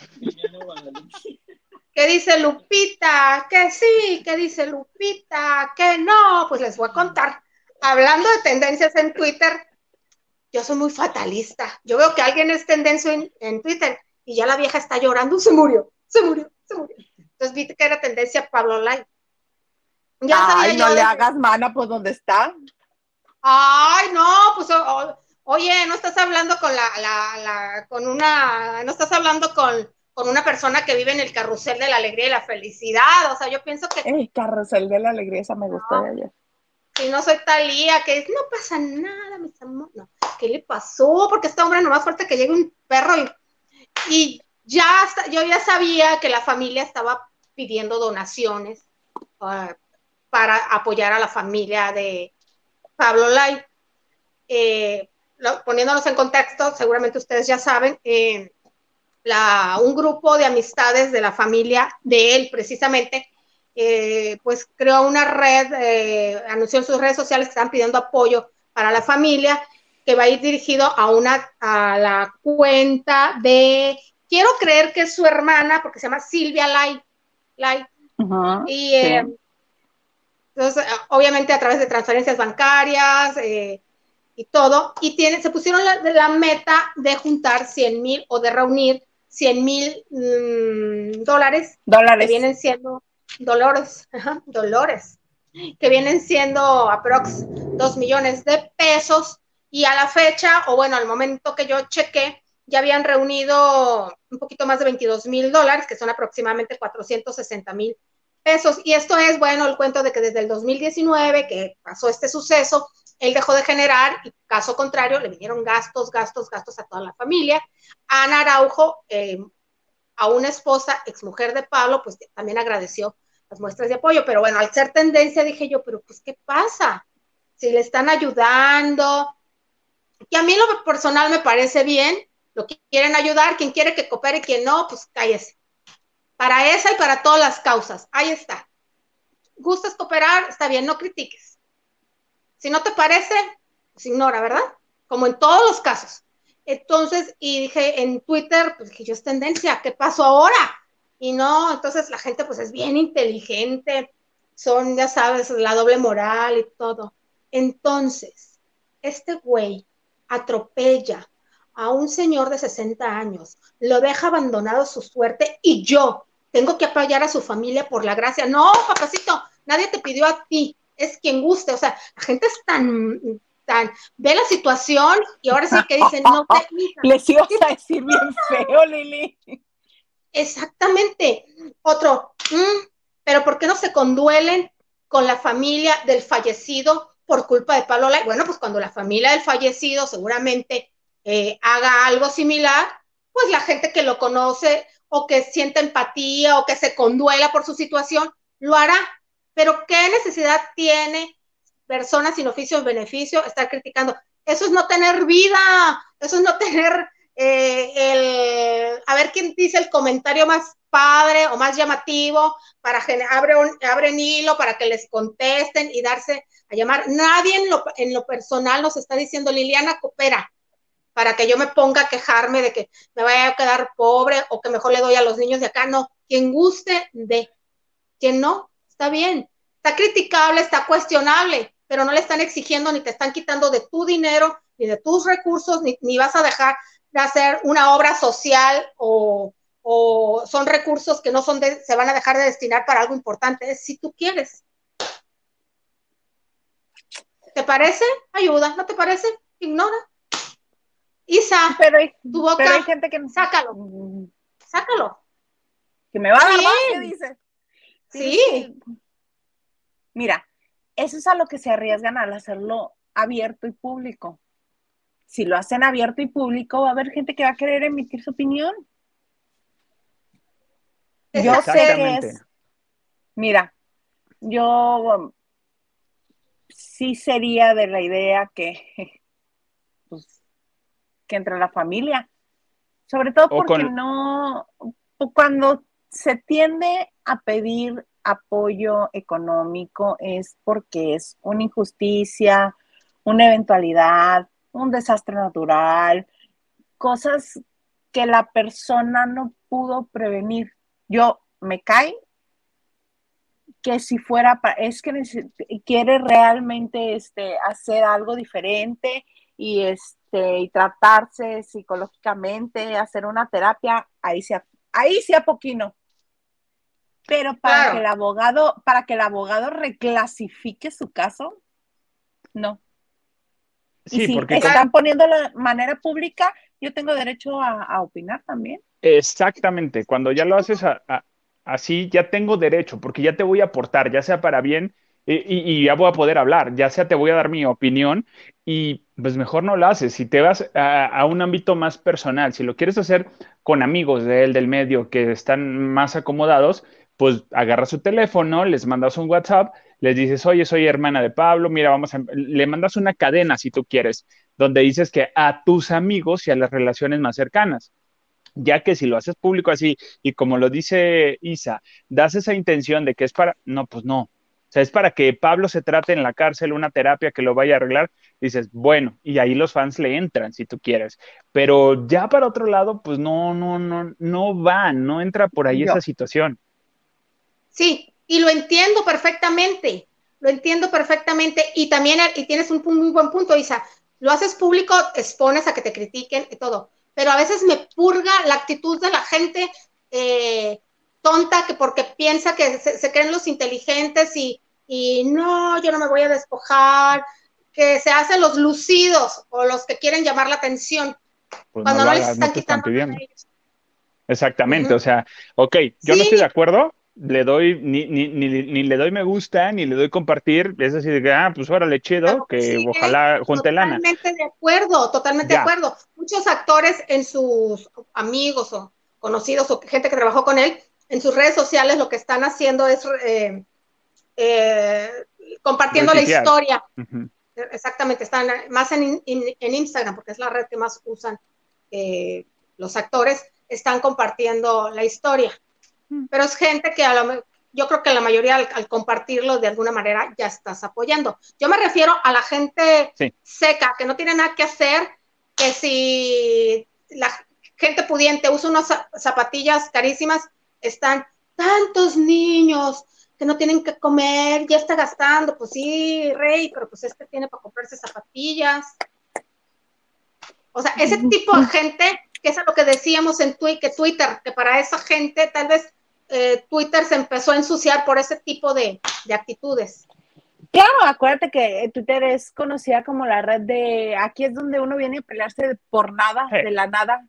¿Qué dice Lupita? Que sí, ¿qué dice Lupita? Que no, pues les voy a contar. Hablando de tendencias en Twitter, yo soy muy fatalista. Yo veo que alguien es tendencia en, en Twitter y ya la vieja está llorando, se murió, se murió, se murió. Entonces vi que era tendencia Pablo Lai. Ya Ay, no yo le de- hagas mana, pues ¿dónde está? Ay, no, pues o- o- oye, no estás hablando con la, la, la, con una, no estás hablando con, con una persona que vive en el carrusel de la alegría y la felicidad. O sea, yo pienso que El carrusel de la alegría, esa me gustó de ayer. si no soy Talía, que no pasa nada, mis amores. No, ¿qué le pasó? Porque este hombre nomás falta que llegue un perro y, y ya yo ya sabía que la familia estaba pidiendo donaciones ah, para apoyar a la familia de Pablo Lai. Eh, lo- poniéndonos en contexto, seguramente ustedes ya saben, eh, la, un grupo de amistades de la familia de él, precisamente, eh, pues creó una red, eh, anunció en sus redes sociales que están pidiendo apoyo para la familia, que va a ir dirigido a una, a la cuenta de, quiero creer que es su hermana, porque se llama Silvia Lai, Lai y eh, sí. entonces, obviamente a través de transferencias bancarias eh, y todo, y tiene, se pusieron la, la meta de juntar 100 mil o de reunir 100 mil mm, dólares que vienen siendo dolores, ajá, dolores, que vienen siendo aprox 2 millones de pesos y a la fecha, o bueno, al momento que yo chequé, ya habían reunido un poquito más de 22 mil dólares, que son aproximadamente 460 mil pesos. Y esto es, bueno, el cuento de que desde el 2019, que pasó este suceso, él dejó de generar y caso contrario, le vinieron gastos, gastos, gastos a toda la familia. Ana Araujo, eh, a una esposa, exmujer de Pablo, pues también agradeció las muestras de apoyo, pero bueno, al ser tendencia dije yo, pero pues, ¿qué pasa? Si le están ayudando, que a mí lo personal me parece bien, lo que quieren ayudar, quien quiere que coopere, quien no, pues cállese. Para esa y para todas las causas, ahí está. ¿Gustas cooperar? Está bien, no critiques. Si no te parece, pues ignora, ¿verdad? Como en todos los casos. Entonces, y dije en Twitter, pues que yo es tendencia, ¿qué pasó ahora? Y no, entonces la gente pues es bien inteligente, son, ya sabes, la doble moral y todo. Entonces, este güey atropella a un señor de 60 años, lo deja abandonado su suerte y yo tengo que apoyar a su familia por la gracia. No, papacito, nadie te pidió a ti, es quien guste. O sea, la gente es tan, tan, ve la situación y ahora sí que dicen, no te... Les ibas a decir bien feo, Lili. Exactamente. Otro, mm, pero ¿por qué no se conduelen con la familia del fallecido por culpa de Pablo Lai? Bueno, pues cuando la familia del fallecido seguramente eh, haga algo similar, pues la gente que lo conoce o que sienta empatía o que se conduela por su situación, lo hará. Pero ¿qué necesidad tiene personas sin oficio o beneficio estar criticando? Eso es no tener vida, eso es no tener eh, el, a ver quién dice el comentario más padre o más llamativo para abre, un, abren hilo para que les contesten y darse a llamar. Nadie en lo, en lo personal nos está diciendo, Liliana, coopera, para que yo me ponga a quejarme de que me vaya a quedar pobre o que mejor le doy a los niños de acá. No, quien guste de, quien no, está bien. Está criticable, está cuestionable, pero no le están exigiendo ni te están quitando de tu dinero, ni de tus recursos, ni, vas a dejar de hacer una obra social o, son recursos que no son de, se van a dejar de destinar para algo importante, es si tú quieres. ¿Te parece? Ayuda, ¿no te parece? Ignora. Isa, pero hay, tu boca, pero hay gente que sácalo, sácalo. Que me va a dar más, ¿qué dice? Sí. Mira, eso es a lo que se arriesgan al hacerlo abierto y público. Si lo hacen abierto y público, va a haber gente que va a querer emitir su opinión. Yo sé que es. Mira, yo sí sería de la idea que que entre la familia. Sobre todo porque no, cuando se tiende a pedir apoyo económico es porque es una injusticia, una eventualidad, un desastre natural, cosas que la persona no pudo prevenir. Yo me cae que si fuera, es que quiere realmente este, hacer algo diferente y, este, y tratarse psicológicamente, hacer una terapia, ahí sí, ahí sí poquino. Pero para que el abogado, para que el abogado reclasifique su caso, no. Sí, y si porque están poniendo la manera pública, yo tengo derecho a, opinar también. Exactamente, cuando ya lo haces así, ya tengo derecho, porque ya te voy a aportar, ya sea para bien y, ya voy a poder hablar, ya sea te voy a dar mi opinión y pues mejor no lo haces. Si te vas a, un ámbito más personal, si lo quieres hacer con amigos de él, del medio, que están más acomodados, pues agarras su teléfono, les mandas un WhatsApp, les dices, oye, soy hermana de Pablo, mira, vamos a... Le mandas una cadena si tú quieres, donde dices que a tus amigos y a las relaciones más cercanas ya que si lo haces público así y como lo dice Isa, das esa intención de que es para, no, pues no, o sea, es para que Pablo se trate en la cárcel una terapia que lo vaya a arreglar. Dices, bueno, y ahí los fans le entran si tú quieres. Pero ya para otro lado, pues no, no, no, no va, no entra por ahí esa situación. Sí, y lo entiendo perfectamente, lo entiendo perfectamente. Y también, y tienes un muy buen punto, Isa, lo haces público, expones a que te critiquen y todo. Pero a veces me purga la actitud de la gente. Eh, tonta que porque piensa que se, creen los inteligentes y, no, yo no me voy a despojar, que se hacen los lucidos o los que quieren llamar la atención pues cuando no, les están quitando. Exactamente, o sea, ok, yo no estoy de acuerdo, le doy, ni, ni, ni, le doy me gusta, ni le doy compartir, es decir, que, ah, pues órale, chido, que ojalá junte lana. Totalmente de acuerdo, totalmente de acuerdo. Muchos actores en sus amigos o conocidos o gente que trabajó con él, en sus redes sociales lo que están haciendo es eh, eh, compartiendo la historia. Exactamente, están más en, Instagram, porque es la red que más usan eh, los actores, están compartiendo la historia. Pero es gente que a yo creo que la mayoría al, compartirlo de alguna manera ya estás apoyando. Yo me refiero a la gente seca, que no tiene nada que hacer, que si la gente pudiente usa unas zapatillas carísimas, están tantos niños que no tienen que comer, ya está gastando, pues sí, rey, pero pues este tiene para comprarse zapatillas. O sea, ese tipo de gente, que es a lo que decíamos en Twitter, que Twitter, que para esa gente tal vez eh, Twitter se empezó a ensuciar por ese tipo de, de actitudes. Claro, acuérdate que Twitter es conocida como la red de aquí es donde uno viene a pelearse por nada, Sí. de la nada,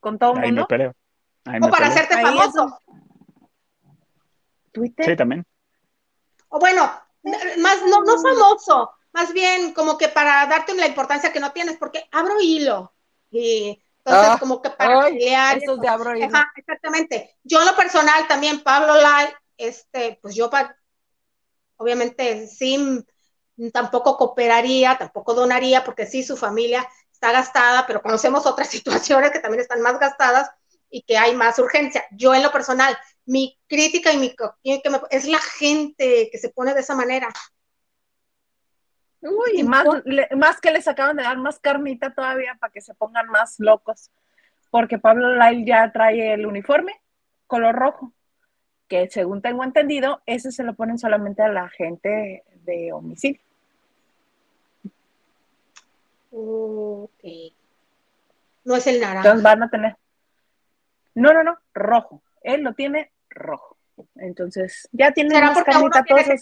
con todo el Ahí me mundo. peleo. Ahí O me para peleo. hacerte Ahí famoso. Twitter. Sí, también. O bueno, más no, no famoso, más bien como que para darte la importancia que no tienes, porque abro hilo. Y entonces, Ah, como que para Ay, pelear. esos de abro hilo. Ajá, exactamente. Yo en lo personal también, Pablo Lai, este, pues yo pa- obviamente sí tampoco cooperaría, tampoco donaría, porque sí su familia está gastada, pero conocemos otras situaciones que también están más gastadas y que hay más urgencia. Yo en lo personal, mi crítica y mi que me- es la gente que se pone de esa manera. Uy, más, le- más que les acaban de dar más carnita todavía para que se pongan más locos. Porque Pablo Lyle ya trae el uniforme color rojo, que según tengo entendido, ese se lo ponen solamente a la gente de homicidio. Ok. No es el naranja. Entonces van a tener. No, no, no, rojo. Él lo tiene rojo. Entonces, ya tienen ¿Será más carnita tiene todos.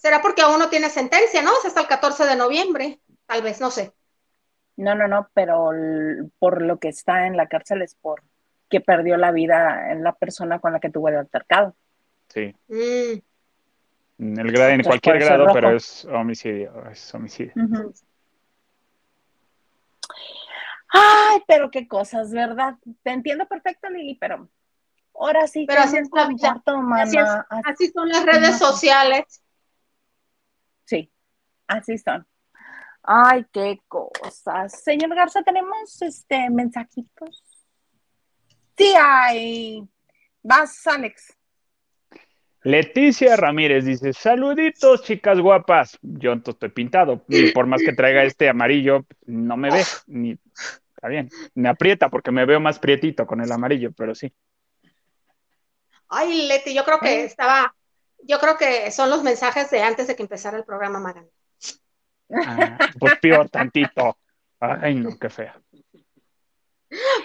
¿Será porque aún no tiene sentencia, no? Es hasta el 14 de noviembre, tal vez, no sé. No, no, no, pero por lo que está en la cárcel es por que perdió la vida en la persona con la que tuvo el altercado. Sí. Mm. En, el gra- en cualquier grado, rojo. pero es homicidio. Es homicidio. Ay, pero qué cosas, ¿verdad? Te entiendo perfecto, Lili, pero ahora sí Pero que así es la vida. comparto, Así es. mamá. Así- Así son las redes No. sociales. Sí, así son. Ay, qué cosas. Señor Garza, ¿tenemos este mensajitos? Sí, hay. Vas, Alex. Leticia Ramírez dice: Saluditos, chicas guapas. Yo entonces estoy pintado. Y por más que traiga este amarillo, no me ve. Ni... Está bien. Me aprieta porque me veo más prietito con el amarillo, pero sí. Ay, Leti, yo creo ¿Eh? que estaba, yo creo que son los mensajes de antes de que empezara el programa, Magan. Ah, pues peor tantito. Ay, no, qué fea.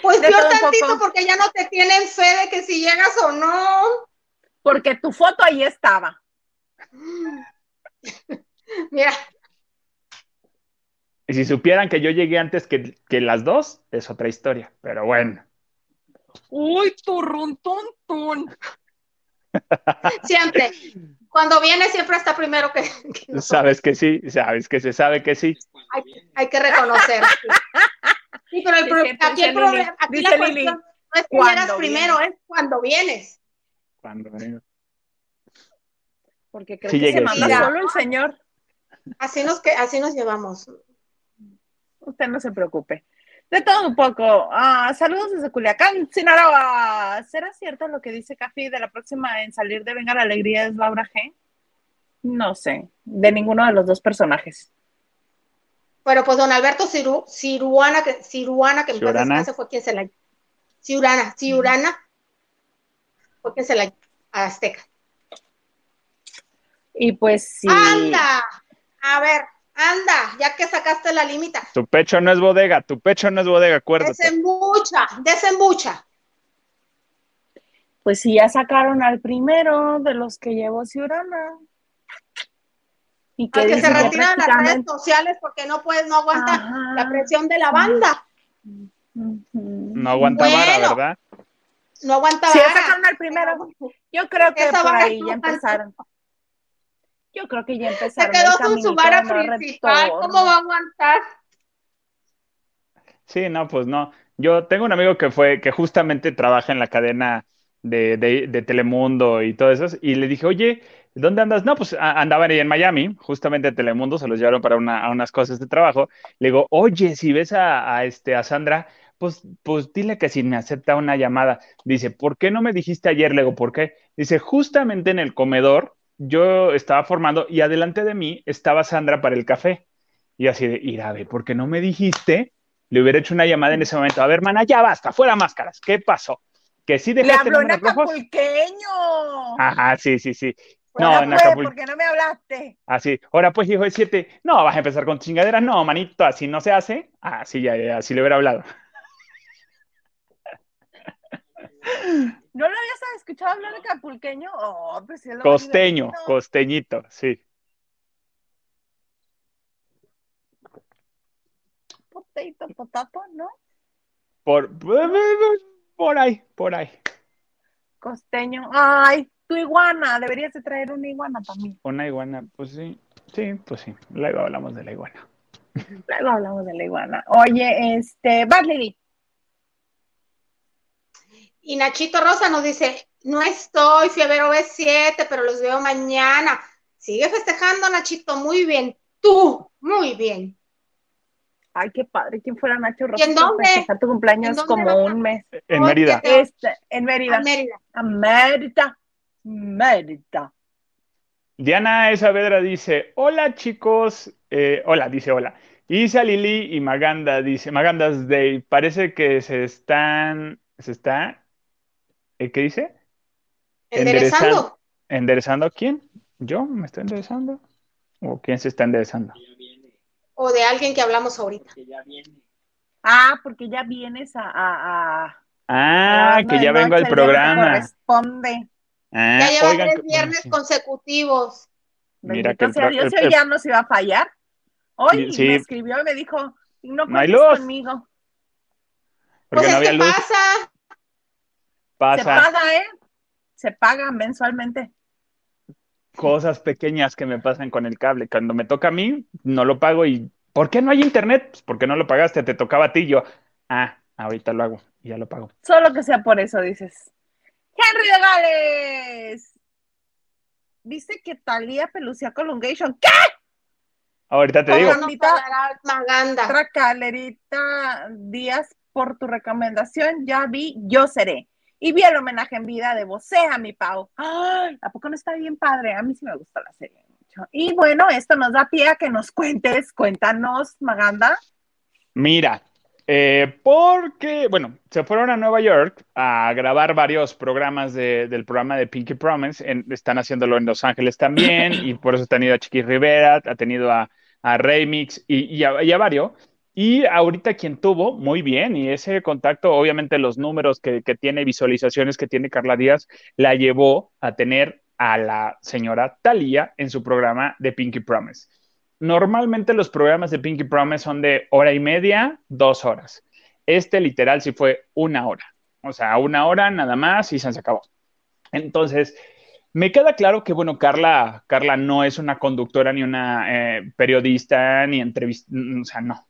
Pues De peor tantito poco. porque ya no te tienen fe de que si llegas o no. Porque tu foto ahí estaba. Mira, Y si supieran que yo llegué antes que, que las dos, es otra historia. Pero bueno. Uy, turrun, tun, tun. Siempre. Cuando viene siempre está primero que. Sabes que sí, sabes que se sabe que sí. hay, hay que reconocer. Sí, pero el pro- aquí el problema, aquí Lili, no es que ¿cuándo llegas primero, es cuando vienes. Cuando Porque creo Sí que se manda sí solo el señor. Así nos, que, así nos llevamos. Usted no se preocupe. De todo un poco. Ah, saludos desde Culiacán, Sinaloa. ¿Será cierto lo que dice Cafi de la próxima en salir de Venga la Alegría es Laura G? No sé, de ninguno de los dos personajes. Pero pues don Alberto Ciru, Ciruana, que, Ciruana, que en paz Ciurana. descanse, fue quien se la... Ciurana, Ciurana, fue quien se la... a Azteca. Y pues sí. ¡Anda! A ver, anda, ya que sacaste la limita. Tu pecho no es bodega, tu pecho no es bodega, acuérdate. Desembucha, desembucha. Pues sí, ya sacaron al primero de los que llevó Ciurana. Y que se dice que retira de las redes sociales porque no puedes, no aguanta Ajá. la presión de la banda. No aguanta vara, Bueno. ¿verdad? No aguanta Sí, ya vara. sacaron al primero. Yo creo que Esa por vara ahí ya empezaron. Yo creo que ya Se empezaron. quedó el con su vara principal. ¿Cómo va a aguantar? Sí, no, pues no. Yo tengo un amigo que fue, que justamente trabaja en la cadena de, de, de Telemundo y todo eso, y le dije, oye, ¿dónde andas? No, pues a- andaban ahí en Miami, justamente Telemundo, se los llevaron para una, a unas cosas de trabajo. Le digo, oye, si ves a, a este, a Sandra, pues, pues dile que si me acepta una llamada. Dice, ¿por qué no me dijiste ayer? Le digo, ¿por qué? Dice, justamente en el comedor yo estaba formando y adelante de mí estaba Sandra para el café. Y así de, ir a ver, ¿por qué no me dijiste? Le hubiera hecho una llamada en ese momento. A ver, hermana, ya basta, fuera máscaras. ¿Qué pasó? Que sí Le dejaste habló en acapulqueño. Ajá, sí, sí, sí. No, en pues, Acapulco. ¿por qué no me hablaste? Así, ahora pues, hijo de siete, no, vas a empezar con chingaderas, no, manito, así no se hace. Así ya, ya, así le hubiera hablado. ¿No lo habías escuchado hablar de capulqueño? Oh, pues sí Costeño, costeñito, sí. Potato, potato, ¿no? Por, por ahí, por ahí. Costeño. Ay, tu iguana. Deberías de traer una iguana también. Una iguana, pues sí, sí, pues sí. Luego hablamos de la iguana. Luego hablamos de la iguana. Oye, este, vas, Lili. Y Nachito Rosa nos dice, no estoy, fui a ver OV7, pero los veo mañana. Sigue festejando, Nachito, muy bien. Tú, muy bien. Ay, qué padre. ¿Quién fuera Nacho Rosa? ¿Y en dónde? festejar tu cumpleaños ¿En dónde como va un mes. En Mérida. te- Este, en Mérida. A Mérida. A Mérida. Mérida. Diana Saavedra dice, hola chicos, Eh, hola, dice hola. Isa, Lili y Maganda dice, Maganda's Day, parece que se están, se está, ¿eh, ¿qué dice? Enderezando. ¿Enderezando a quién? ¿Yo? ¿Me estoy enderezando? ¿O quién se está enderezando? Que ya viene, O de alguien que hablamos ahorita. que ya viene. Ah, porque ya vienes a. a, a Ah, que ya vengo noche al programa. corresponde. Ah, Ya lleva oigan, tres viernes sí. consecutivos. Mira Bendito que sea Dios, el- el- ya nos iba a fallar. Hoy Sí. me escribió y me dijo, no No hay luz. conmigo. porque Pues no es había que luz, pasa. Se pasa paga, ¿eh? Se paga mensualmente. cosas pequeñas que me pasan con el cable. Cuando me toca a mí, no lo pago y ¿por qué no hay internet? Pues porque no lo pagaste, te tocaba a ti y yo. Ah, ahorita lo hago y ya lo pago. Solo que sea por eso, dices. Henry de Gales. Dice que Talía Pelucia Colungation. ¿Qué? Ahorita te ¿Cómo digo. Maganda? Otra calerita Díaz por tu recomendación. Ya vi, yo seré. Y vi el homenaje en vida de Bosé a mi Pau. Ay, ¿a poco no está bien padre? A mí sí me gusta la serie mucho. Y bueno, esto nos da pie a que nos cuentes. Cuéntanos, Maganda. Mira, eh, porque, bueno, se fueron a Nueva York a grabar varios programas de- del programa de Pinky Promise. En- están haciéndolo en Los Ángeles también, y por eso ha tenido a Chiqui Rivera, ha tenido a, a Remix y, y a, y a varios. Y ahorita quien tuvo, muy bien, y ese contacto, obviamente los números que, tiene, visualizaciones que tiene Carla Díaz, la llevó a tener a la señora Thalía en su programa de Pinky Promise. Normalmente los programas de Pinky Promise son de hora y media, dos horas. Este literal sí fue una hora. O sea, una hora nada más y se acabó. Entonces, me queda claro que, bueno, Carla, Carla no es una conductora ni una eh, periodista ni entrevista, o sea, no.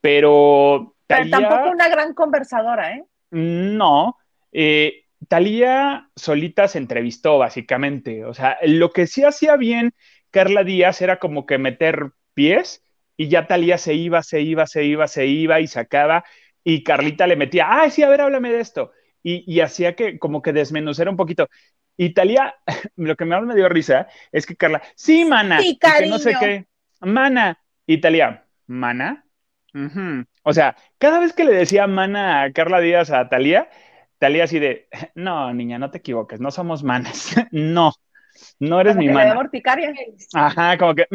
Pero Pero Thalía- tampoco una gran conversadora, ¿eh? no, eh, Talía solita se entrevistó, básicamente. O sea, lo que sí hacía bien Carla Díaz era como que meter pies y ya Talía se iba, se iba, se iba, se iba y sacaba. Y Carlita le metía, ah, sí, a ver, háblame de esto. Y, y hacía que como que desmenuzara un poquito. Y Talía, lo que más me dio risa es que Carla, sí, mana, Sí, y que no sé qué, mana. Y Talía, mana. O sea, cada vez que le decía mana a Carla Díaz a Talía, Talía así de, no, niña, no te equivoques, no somos manas. no, no eres Como mi que mana. Ajá, como que,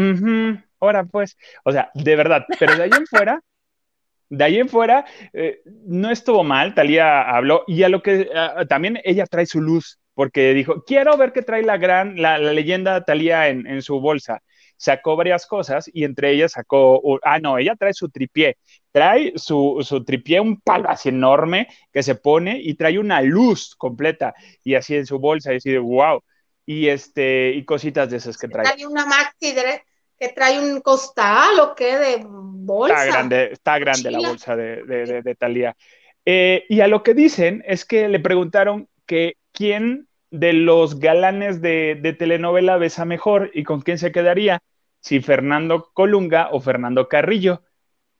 ahora pues, o sea, de verdad, pero de ahí en fuera, de ahí en fuera, eh, no estuvo mal, Talía habló, y a lo que también ella trae su luz, porque dijo, quiero ver qué trae la gran, la, la leyenda Talía en, en su bolsa. Sacó varias cosas y entre ellas sacó, uh, ah, no, ella trae su tripié, trae su, su tripié, un palo así enorme que se pone y trae una luz completa y así en su bolsa, y así de wow, y este, y cositas de esas que trae. Trae una maxi de- que trae un costal o qué de bolsa. Está grande, está grande la bolsa de, de, de- de. Eh, y a lo que dicen es que le preguntaron que quién de los galanes de, de telenovela besa mejor y con quién se quedaría, si Fernando Colunga o Fernando Carrillo.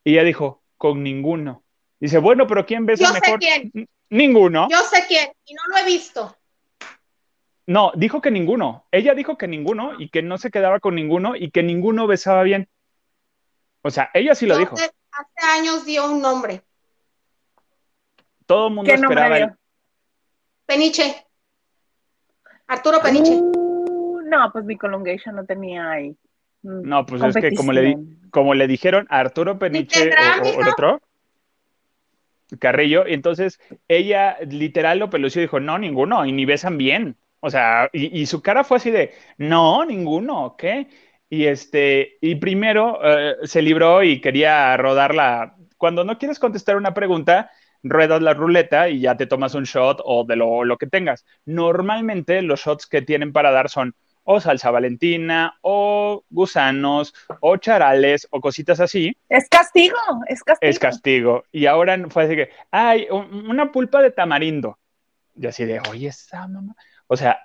Y ella dijo, con ninguno. Dice, bueno, pero ¿quién besa Yo sé mejor? quién. Ninguno. Yo sé quién y no lo he visto. No, dijo que ninguno. Ella dijo que ninguno y que no se quedaba con ninguno y que ninguno besaba bien. O sea, ella sí lo dijo. hace años dio un nombre. Todo el mundo ¿Qué nombre esperaba el, dio? Peniche. Arturo Peniche. Uh, no, pues mi Colongation no tenía ahí. mm, No, pues es que como le, como le dijeron a Arturo Peniche tendrá, o, o el otro, Carrillo, y entonces ella literal lo pelució y dijo, no, ninguno, y ni besan bien. O sea, y, y su cara fue así de, no, ninguno, ¿qué? Y este, y primero eh, se libró y quería rodar la. Cuando no quieres contestar una pregunta, ruedas la ruleta y ya te tomas un shot o de lo, lo que tengas. Normalmente los shots que tienen para dar son o salsa valentina, o gusanos, o charales, o cositas así, Es castigo, es castigo. es castigo. Y ahora fue así que, ay, un- una pulpa de tamarindo. Y así de, oye, esa mamá. O sea,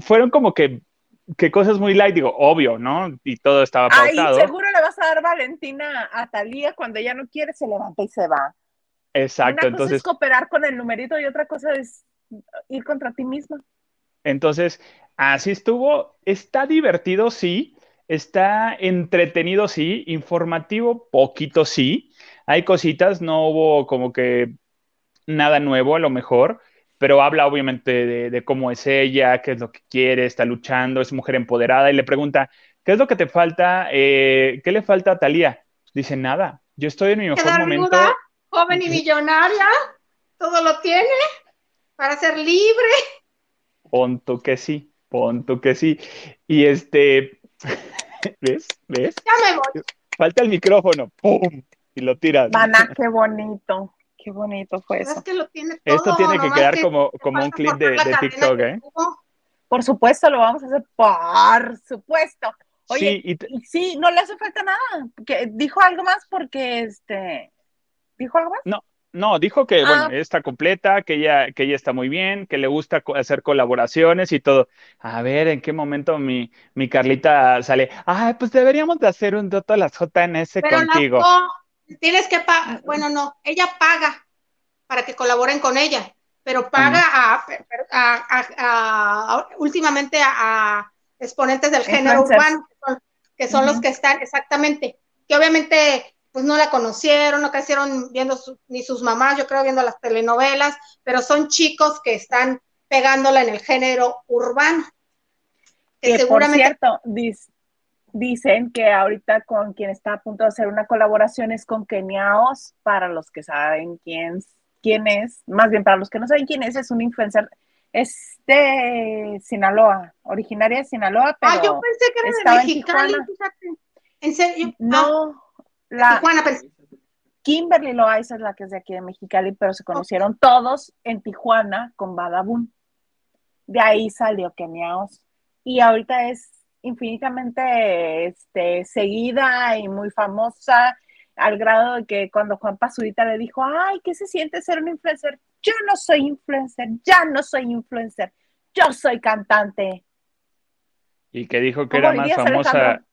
fueron como que, que cosas muy light, digo, obvio, ¿no? Y todo estaba Ay, pautado. seguro le vas a dar Valentina a Talía cuando ella no quiere, se levanta y se va. Exacto, Una cosa entonces, es cooperar con el numerito y otra cosa es ir contra ti misma. entonces, así estuvo. Está divertido, sí. Está entretenido, sí. Informativo, poquito, sí. Hay cositas, no hubo como que nada nuevo a lo mejor, pero habla obviamente de, de cómo es ella, qué es lo que quiere, está luchando, es mujer empoderada y le pregunta, ¿qué es lo que te falta? Eh, ¿qué le falta a Talía? Dice, nada, yo estoy en mi mejor momento. viuda, joven y millonaria, todo lo tiene para ser libre. Pon tú que sí, pon tú que sí. Y este, ¿ves? ¿Ves? Ya me voy. Falta el micrófono, ¡pum! Y lo tiras. Mana, qué bonito, qué bonito fue eso. es que lo tiene todo. Esto tiene que quedar que como, como un clip de, TikTok, ¿eh? Por supuesto, lo vamos a hacer, por supuesto. Oye, Sí, y no le hace falta nada. Que dijo algo más porque este dijo algo más. No, dijo que, Ah. bueno, está completa, que ella, que ella está muy bien, que le gusta co- hacer colaboraciones y todo. A ver, ¿en qué momento mi, mi Carlita sale? Ay, pues deberíamos de hacer un Doto a las JNS Pero contigo. no, tienes que pagar. Bueno, no, ella paga para que colaboren con ella, pero paga a, a- a- a- últimamente a, a exponentes del género urbano, que son, que son los que están exactamente, que obviamente pues no la conocieron, no crecieron viendo su- ni sus mamás, yo creo viendo las telenovelas, pero son chicos que están pegándola en el género urbano. Que Que por cierto, dis- dicen que ahorita con quien está a punto de hacer una colaboración es con Keniaos, para los que saben quién, quién es, más bien para los que no saben quién es, es un influencer, es de Sinaloa, originaria de Sinaloa, pero ah, yo pensé que era de en Mexicali, Tijuana. fíjate. En serio. Ah, no, de la Tijuana, pensé. Kimberly Loaiza es la que es de aquí de Mexicali, pero se conocieron todos en Tijuana con Badabun. De ahí salió Keniaos. Y ahorita es infinitamente este, seguida y muy famosa, al grado de que cuando Juan Pazurita le dijo, ay, ¿qué se siente ser un influencer? Yo no soy influencer, ya no soy influencer, yo soy cantante. Y que dijo que ¿Cómo era más famosa. Alejandro?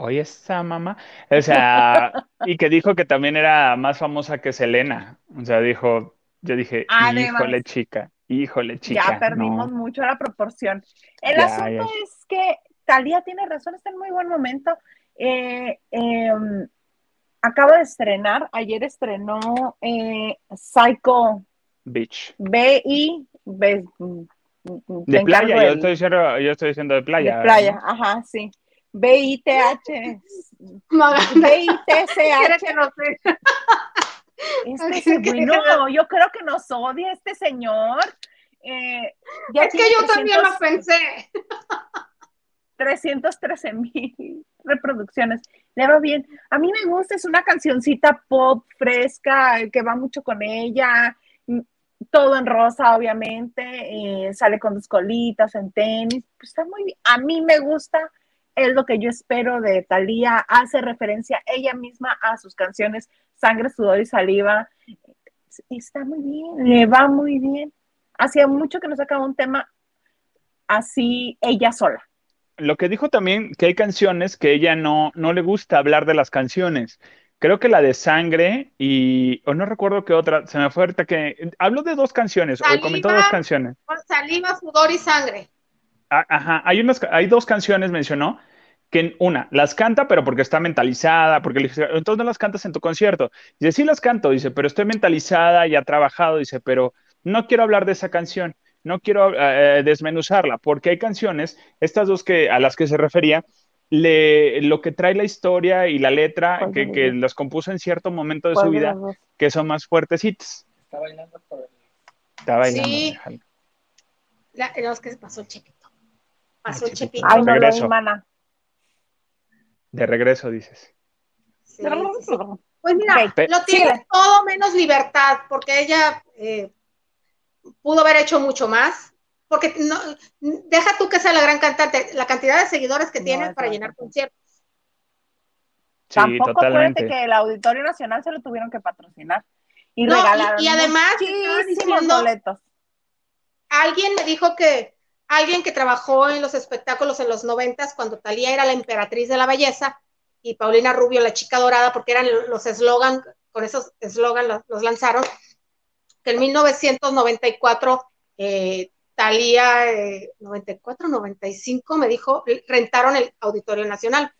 Oye, esa mamá. O sea, y que dijo que también era más famosa que Selena. O sea, dijo, yo dije, Además. híjole, chica, híjole, chica. ya perdimos no. mucho la proporción. El Ya, asunto ya. es que Talía tiene razón, está en muy buen momento. Eh, eh, acaba de estrenar, ayer estrenó eh, Psycho Bitch. B.I. B- mm, mm, De te playa, yo el- estoy diciendo, yo estoy diciendo de playa. de playa, ajá, sí. B-I-T-C-H. quiere que no sé. Este es bueno, yo creo que nos odia este señor. Eh, ya Es que yo también 300 lo pensé. 313 mil reproducciones. Le va bien. A mí me gusta, es una cancioncita pop fresca, que va mucho con ella. mm, Todo en rosa, obviamente. eh, sale con dos colitas en tenis. Pues está muy bien. A mí me gusta. Es lo que yo espero de Thalía. Hace referencia ella misma a sus canciones Sangre, Sudor y Saliva. Está muy bien, le va muy bien. Hacía mucho que no sacaba un tema así ella sola. Lo que dijo también que hay canciones que ella no, no le gusta hablar de las canciones. Creo que la de Sangre y, o no recuerdo qué otra, se me fue ahorita que, habló de dos canciones, o comentó dos canciones. Con saliva, sudor y sangre. Ah, Ajá, hay unas, hay dos canciones, mencionó, que una, las canta, pero porque está mentalizada, porque le dije, entonces no las cantas en tu concierto. Dice, sí las canto, dice, pero estoy mentalizada, ya he trabajado, dice, pero no quiero hablar de esa canción. no quiero eh, desmenuzarla, porque hay canciones, estas dos que, a las que se refería, le, lo que trae la historia y la letra, que, que las compuso en cierto momento de su vida, que son más fuertecitas. Está bailando por el... Está bailando. Sí. La, no, es que se pasó chepito. Pasó chepito. Ay, no lo Regreso. vi, mana. De regreso, dices. Sí, sí, sí. Pues mira, lo tiene todo menos libertad, porque ella eh, pudo haber hecho mucho más. Porque no, deja tú que sea la gran cantante, la cantidad de seguidores que No, tiene para llenar conciertos. Sí, Tampoco totalmente. acuérdate que el Auditorio Nacional se lo tuvieron que patrocinar. Y No, y- regalaron y además estaban muchísimos diciendo- boletos. Alguien me dijo que alguien que trabajó en los espectáculos en los noventas, cuando Talía era la emperatriz de la belleza y Paulina Rubio la chica dorada, porque eran los eslogan, con esos eslogan los, lanzaron, que en 1994 eh, Talía, eh, 94, 95, me dijo, rentaron el Auditorio Nacional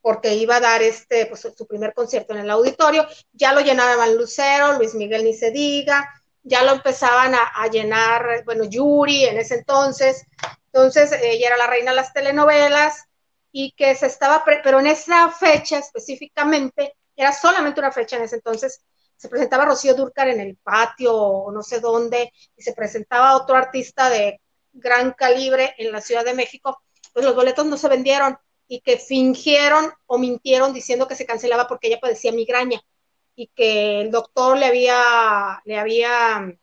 porque iba a dar este, pues, su primer concierto en el auditorio, ya lo llenaban Lucero, Luis Miguel ni se diga, ya lo empezaban a, llenar, bueno, Yuri en ese entonces, entonces ella era la reina de las telenovelas y que se estaba, pero en esa fecha específicamente, era solamente una fecha en ese entonces, se presentaba Rocío Dúrcar en el patio no sé dónde, y se presentaba otro artista de gran calibre en la Ciudad de México, pues los boletos no se vendieron y que fingieron o mintieron diciendo que se cancelaba porque ella padecía migraña y que el doctor le había, le había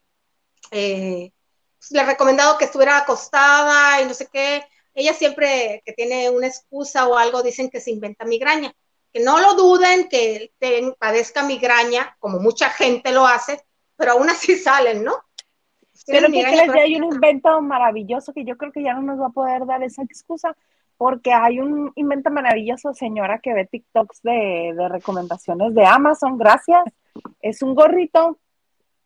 eh, pues, le recomendado que estuviera acostada y no sé qué. Ella siempre que tiene una excusa o algo dicen que se inventa migraña. Que no lo duden que padezca migraña, como mucha gente lo hace, pero aún así salen, ¿no? Pero que hay un invento maravilloso que yo creo que ya no nos va a poder dar esa excusa, porque hay un invento maravilloso, señora, que ve TikToks de, de recomendaciones de Amazon, gracias. Es un gorrito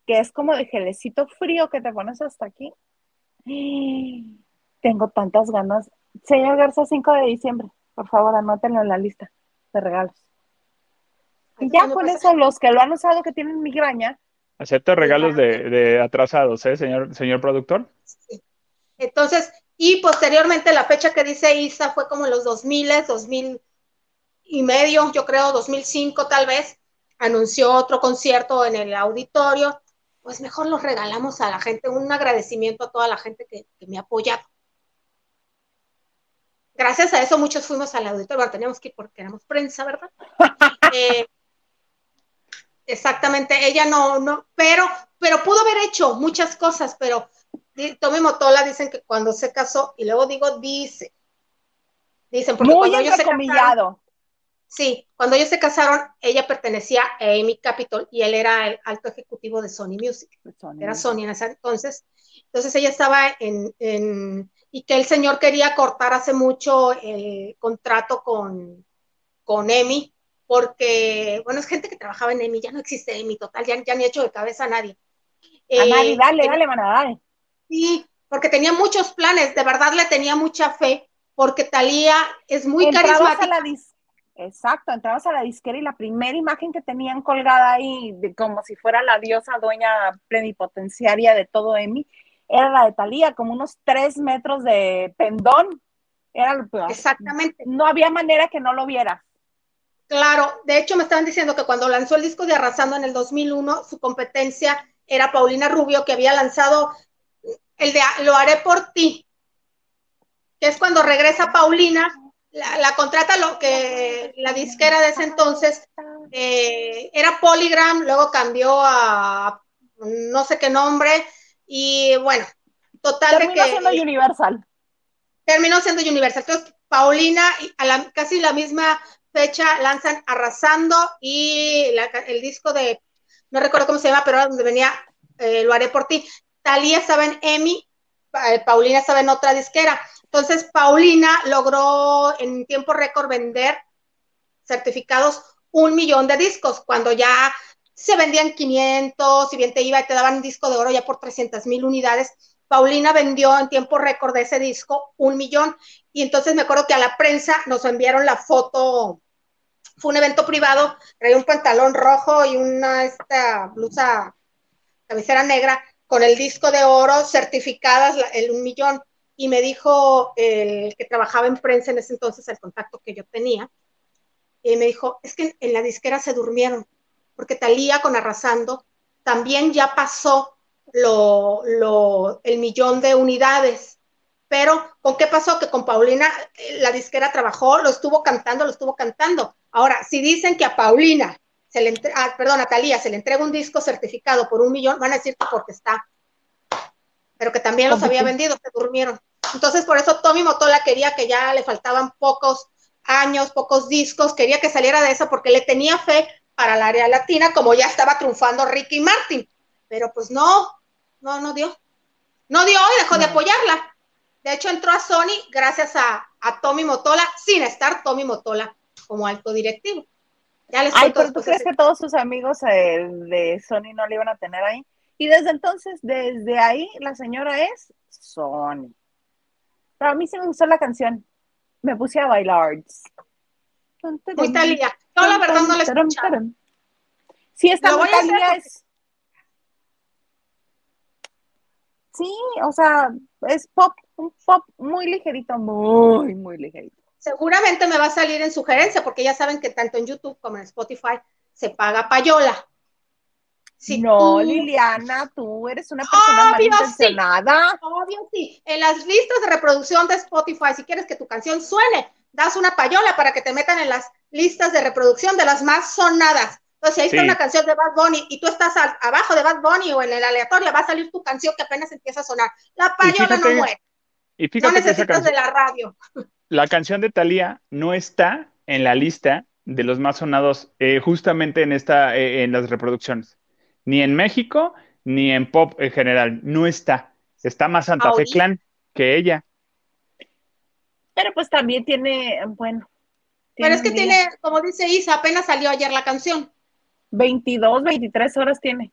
que es como de gelecito frío que te pones hasta aquí. Tengo tantas ganas. Señor Garza, 5 de diciembre, por favor, anótenlo en la lista de regalos. Y ya con eso, los que lo han usado que tienen migraña, Acepto regalos de, de atrasados, ¿eh, señor, señor productor? Sí. Entonces, y posteriormente la fecha que dice Isa fue como en los 2000, 2000 y medio, yo creo, 2005 tal vez, anunció otro concierto en el auditorio, pues mejor los regalamos a la gente, un agradecimiento a toda la gente que, que me ha apoyado. Gracias a eso muchos fuimos al auditorio, bueno, teníamos que ir porque éramos prensa, ¿verdad? Eh, exactamente, ella no, no, pero, pero pudo haber hecho muchas cosas, pero Tommy Motola dicen que cuando se casó, y luego digo dice, dicen, porque muy cuando ellos se casaron, sí, cuando ellos se casaron, ella pertenecía a Amy Capitol y él era el alto ejecutivo de Sony Music era Sony en ese entonces. Entonces ella estaba en, en- y que el señor quería cortar hace mucho el contrato con, con EMI, porque, bueno, es gente que trabajaba en EMI, ya no existe EMI, total, ya, ya ni hecho de cabeza a nadie. A nadie, Eh, dale, dale, dale. Sí, porque tenía muchos planes, de verdad le tenía mucha fe, porque Talía es muy Entrabas carismática. a la Exacto, entrabas a la disquera y la primera imagen que tenían colgada ahí, de, como si fuera la diosa dueña plenipotenciaria de todo Emi, era la de Talía, como unos tres metros de pendón. Era lo peor. Exactamente. No había manera que no lo vieras. Claro, de hecho me estaban diciendo que cuando lanzó el disco de Arrasando en el 2001, su competencia era Paulina Rubio, que había lanzado el de Lo haré por ti, que es cuando regresa Paulina, la, la contrata lo que la disquera de ese entonces eh, era Polygram, luego cambió a no sé qué nombre, y bueno, total de Terminó que siendo Universal. terminó siendo Universal. Entonces, Paulina, a la, casi la misma fecha, lanzan Arrasando y la- el disco de, no recuerdo cómo se llama, pero era donde venía eh, Lo haré por ti. Talía estaba en EMI, eh, Paulina estaba en otra disquera. Entonces, Paulina logró en tiempo récord vender certificados un millón de discos, cuando ya se vendían 500, si bien te iba y te daban un disco de oro ya por 300 mil unidades, Paulina vendió en tiempo récord ese disco un millón y entonces me acuerdo que a la prensa nos enviaron la foto, fue un evento privado, traía un pantalón rojo y una esta blusa cabecera negra con el disco de oro, certificadas el un millón. Y me dijo el que trabajaba en prensa en ese entonces, el contacto que yo tenía, y me dijo, es que en la disquera se durmieron, porque Talía con Arrasando también ya pasó lo, lo, el millón de unidades. Pero, ¿con qué pasó? Que con Paulina eh, la disquera trabajó, lo estuvo cantando, lo estuvo cantando. Ahora, si dicen que a Paulina, se le entre- ah, perdón, a Talía se le entrega un disco certificado por un millón, van a decir que porque está. Pero que también los había vendido, se durmieron. Entonces, por eso Tommy Motola quería que ya le faltaban pocos años, pocos discos, quería que saliera de eso porque le tenía fe para la área latina, como ya estaba triunfando Ricky Martin. Pero pues no, no, no dio. No dio y dejó de apoyarla. De hecho, entró a Sony gracias a, a Tommy Motola, sin estar Tommy Motola como alto directivo. Ya les Ay, pero ¿tú crees que todos sus amigos eh, de Sony no le iban a tener ahí? Y desde entonces, desde ahí, la señora es Sony. Pero a mí sí me gustó la canción. Me puse a bailar. Muy Talía. Yo la verdad no la escuchaba. Sí, está Lo muy Talía, es... Sí, o sea, es pop, un pop muy ligerito, muy, muy ligerito. Seguramente me va a salir en sugerencia, porque ya saben que tanto en YouTube como en Spotify se paga payola. Si no, tú- Liliana, tú eres una persona Obvio, sí. Obvio, sí. En las listas de reproducción de Spotify, si quieres que tu canción suene, das una payola para que te metan en las listas de reproducción de las más sonadas. Entonces, si ahí está una canción de Bad Bunny y tú estás al- abajo de Bad Bunny o en el aleatorio, va a salir tu canción que apenas empieza a sonar. La payola fíjate- no muere. Y No fíjate que esa necesitas de la radio. La canción de Thalía no está en la lista de los más sonados eh, justamente en esta, eh, en las reproducciones. Ni en México, ni en pop en general. No está. Está más Santa Fe. Clan que ella. Pero pues también tiene, bueno. Pero es que tiene, como dice Isa, apenas salió ayer la canción 22, 23 horas tiene.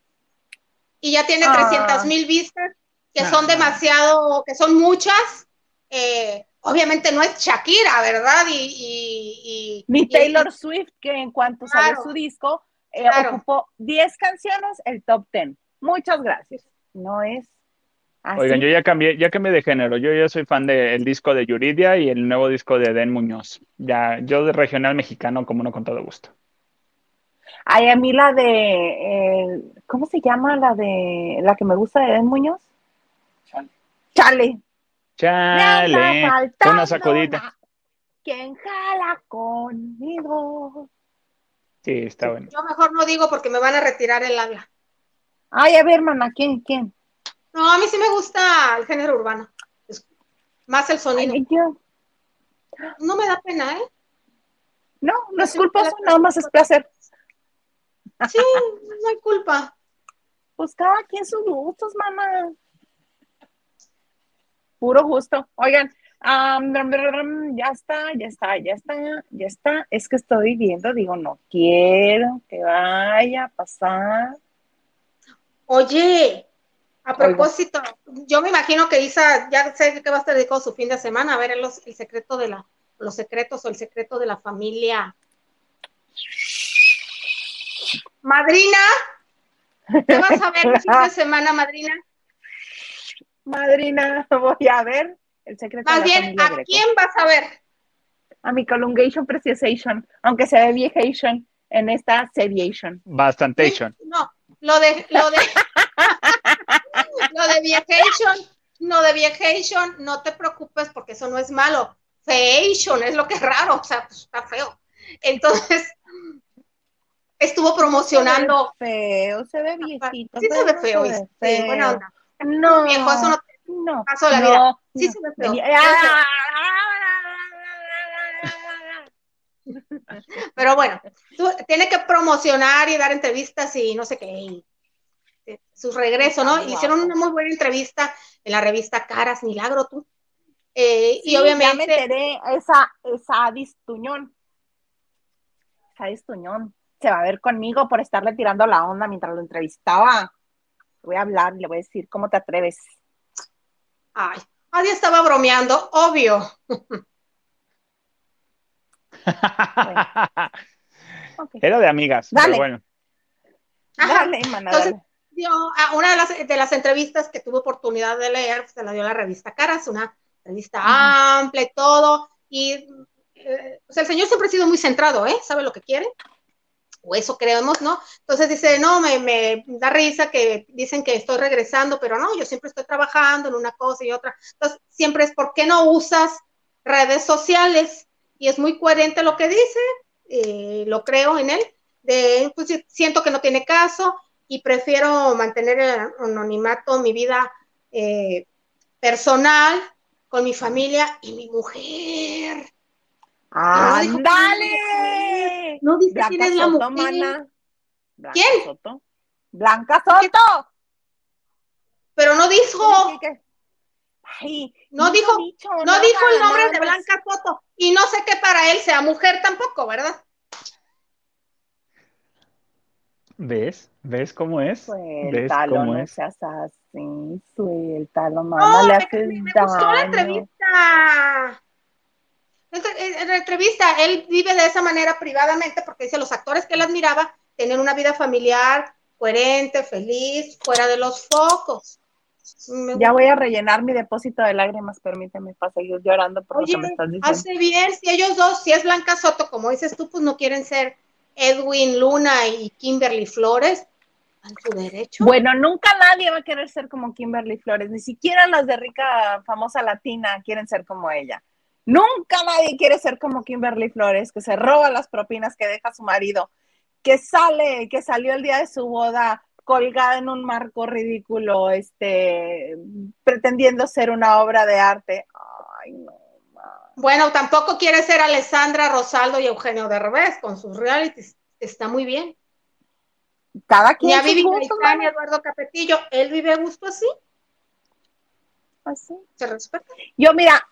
y ya tiene Ah. 300 mil vistas, que son demasiado, que son muchas. Eh, obviamente no es Shakira, ¿verdad? Y, y- y- Ni y- Taylor Swift, que en cuanto salió Claro. su disco, eh, Claro. ocupó 10 canciones, el top 10. Muchas gracias. No es así. Oigan, yo ya cambié, ya cambié de género. Yo ya soy fan del disco de Yuridia y el nuevo disco de Den Muñoz. Ya, yo de regional mexicano, como no con todo gusto. Ay, a mí la de, eh, ¿cómo se llama la de, la que me gusta de Den Muñoz? Chale. Chale. Me Chale, una sacudita. una- ¿Quién jala conmigo? Sí, está bueno. Yo mejor no digo porque me van a retirar el habla. Ay, a ver, hermana, ¿quién, quién? No, a mí sí me gusta el género urbano. Es- más el sonido. Ay, yo. No me da pena, ¿eh? No, no es pero- nada más es placer. Sí, no hay culpa. Pues cada quien sus gustos, mamá. Puro gusto. Oigan, brum, ya está, ya está, ya está, ya está. Es que estoy viendo, digo, no quiero que vaya a pasar. Oye, a propósito, yo me imagino que Isa ya sé que va a estar dedicado su fin de semana a ver los, el secreto de la, los secretos o el secreto de la familia. Madrina, ¿qué vas a ver el fin de semana, madrina? Madrina, voy a ver el secreto Más de la bien, ¿a Greco. quién vas a ver? A mi Colungation Preciation, aunque se ve viejation en esta Seriation. Bastantation. No, lo de, lo de, lo de viejation, no de viejation, no te preocupes porque eso no es malo. Feation es lo que es raro, o sea, pues, está feo. Entonces, estuvo promocionando. Se ve feo, se ve viejito. Sí se ve feo, se ve sí, buena feo. onda. No, Viejo, eso no no, pasó la no, vida. Sí no. se ve feo. Venía- Pero bueno, tú- tiene que promocionar y dar entrevistas y no sé qué. y, eh, su regreso, ¿no? Hicieron una muy buena entrevista en la revista Caras Milagro, tú. Eh, Sí, y ya me obviamente, enteré, esa, esa distuñón. Esa distuñón. Se va a ver conmigo por estarle tirando la onda mientras lo entrevistaba. Le voy a hablar y le voy a decir, ¿cómo te atreves? ay, nadie estaba bromeando, obvio. Era de amigas, Dale. pero bueno. Ajá. Dale, mana, Entonces, dale. dio, a una de las, de las entrevistas que tuve oportunidad de leer, se la dio la revista Caras, una revista amplia y todo, y eh, pues el señor siempre ha sido muy centrado, ¿eh? ¿Sabe lo que quiere? O eso creemos, ¿no? Entonces dice, no, me, me da risa que dicen que estoy regresando, pero no, yo siempre estoy trabajando en una cosa y otra. Entonces, siempre es, ¿por qué no usas redes sociales? Y es muy coherente lo que dice, eh, lo creo en él, de, pues siento que no tiene caso y prefiero mantener el anonimato, mi vida eh, personal, con mi familia y mi mujer. ¡Ándale! No dice Blanca quién es la Soto, mujer. mana. Blanca ¿Quién? Soto. Blanca Soto. Pero no dijo, ¿Qué, qué? Ay, No dijo- dicho no nada, dijo el nombre nada de. Blanca Soto. Y no sé que para él sea mujer tampoco, ¿verdad? ¿Ves? ¿Ves cómo es? ¿Ves Suéltalo, cómo no es? seas así, suéltalo, mamá, No, le me, haces me- me gustó la daño. entrevista. En la entrevista, él vive de esa manera privadamente porque dice los actores que él admiraba tenían una vida familiar coherente, feliz, fuera de los focos. Ya voy a rellenar mi depósito de lágrimas, permíteme para seguir llorando por lo Oye, que me estás diciendo. hace bien, si ellos dos, si es Blanca Soto, como dices tú, pues no quieren ser Edwin Luna y Kimberly Flores, su derecho. Bueno, nunca nadie va a querer ser como Kimberly Flores, ni siquiera las de rica, famosa latina quieren ser como ella. Nunca nadie quiere ser como Kimberly Flores, que se roba las propinas que deja su marido, que sale, que salió el día de su boda colgada en un marco ridículo, este, pretendiendo ser una obra de arte. Ay, no. ma. Bueno, tampoco quiere ser Alessandra Rosaldo y Eugenio Derbez con sus realities. Está muy bien. Cada Ni quien a Vivi ni a mana, Eduardo Capetillo, él vive a gusto así, así. se respeta. Yo, mira,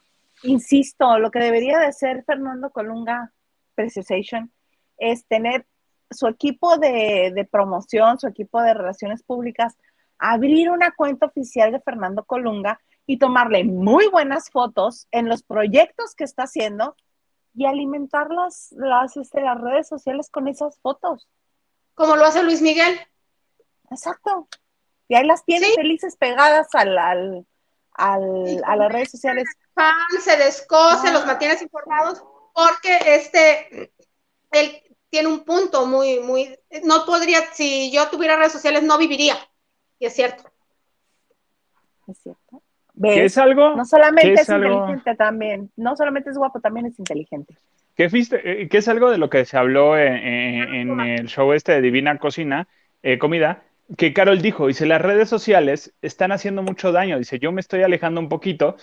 insisto, lo que debería de hacer Fernando Colunga Preciosation es tener su equipo de, de promoción, su equipo de relaciones públicas, abrir una cuenta oficial de Fernando Colunga y tomarle muy buenas fotos en los proyectos que está haciendo y alimentar las, las, este, las redes sociales con esas fotos. Como lo hace Luis Miguel. Exacto. Y ahí las tiene Sí. felices pegadas al, al, al- Sí, a las redes sociales. Fan, se descose, Ah. los mantienes informados, porque este, él tiene un punto muy, muy, no podría, si yo tuviera redes sociales, no viviría. Y es cierto. ¿Es cierto? ¿Qué ¿Ves? es algo? No solamente ¿Qué es, es algo? inteligente también, no solamente es guapo, también es inteligente. ¿Qué, fuiste- eh, qué es algo de lo que se habló en, en- en el show este de Divina Cocina, eh, Comida? Que Carol dijo, dice, las redes sociales están haciendo mucho daño. Dice, yo me estoy alejando un poquito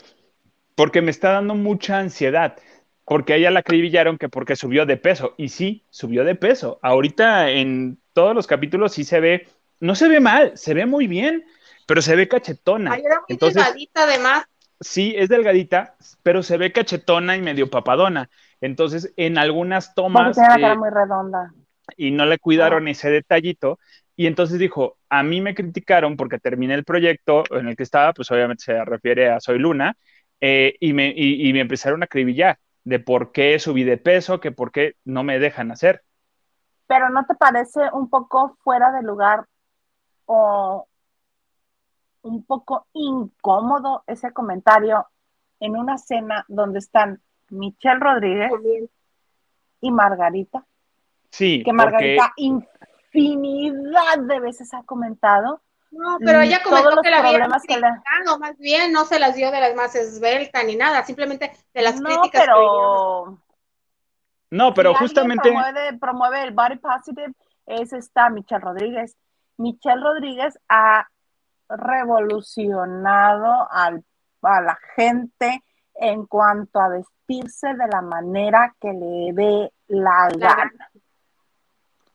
porque me está dando mucha ansiedad. Porque a ella la acribillaron que porque subió de peso. Y sí, subió de peso. Ahorita en todos los capítulos sí se ve, no se ve mal, se ve muy bien, pero se ve cachetona. Ay, era muy Entonces, delgadita, además. sí, es delgadita, pero se ve cachetona y medio papadona. Entonces, en algunas Porque tomas la eh, muy redonda. y no le cuidaron ese detallito. Y entonces dijo, a mí me criticaron porque terminé el proyecto en el que estaba, pues obviamente se refiere a Soy Luna, eh, y, me, y, y me empezaron a acribillar de por qué subí de peso, que por qué no me dejan hacer. Pero ¿no te parece un poco fuera de lugar o un poco incómodo ese comentario en una cena donde están Michelle Rodríguez y Margarita? Sí, Que porque Margarita infinidad de veces ha comentado No, pero ella Mm, todos comentó los que la había problemas que le- criticado, más bien, no se las dio de las más esbelta ni nada, simplemente de las no, críticas que pero no, pero si justamente promueve, promueve el body positive es esta Michelle Rodríguez. Michelle Rodríguez ha revolucionado al- a la gente en cuanto a vestirse de la manera que le dé la La gana.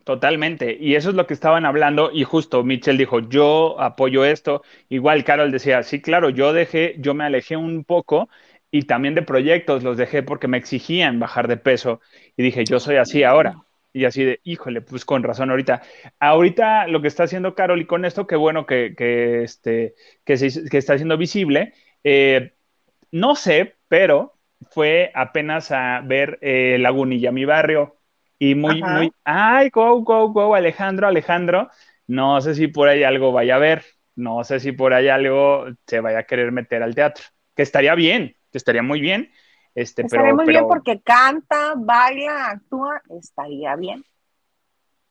Totalmente, y eso es lo que estaban hablando, y justo Mitchell dijo, yo apoyo esto, igual Carol decía, sí, claro, yo dejé, yo me alejé un poco, y también de proyectos los dejé porque me exigían bajar de peso, y dije, yo soy así ahora, y así de, híjole, pues con razón ahorita. Ahorita lo que está haciendo Carol, y con esto, qué bueno que, que, este, que, se, está haciendo visible, eh, no sé, pero fue apenas a ver eh, Lagunilla, mi barrio, y muy, Ajá. muy, ay, go, go, go, Alejandro, Alejandro, No sé si por ahí algo vaya a ver, no sé si por ahí algo se vaya a querer meter al teatro, que estaría bien, que estaría muy bien. Este, estaría pero, muy pero- bien porque canta, baila, actúa, estaría bien.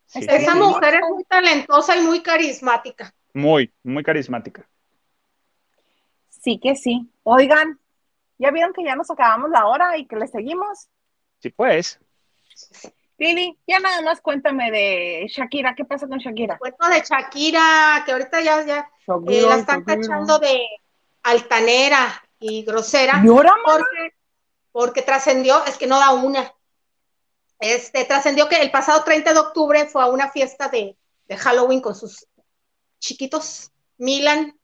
sí, estaría Esa bien. mujer es muy talentosa y muy carismática. muy, muy carismática. Sí que sí. Oigan, ¿ya vieron que ya nos acabamos la hora y que le seguimos? Sí, pues. Lili, ya nada más cuéntame de Shakira. ¿Qué pasa con Shakira? Cuento de Shakira, que ahorita ya, ya eh, la están tachando de altanera y grosera. ¿Llora, porque, porque trascendió, es que no da una. Este, trascendió que el pasado 30 de octubre fue a una fiesta de, de Halloween con sus chiquitos, Milan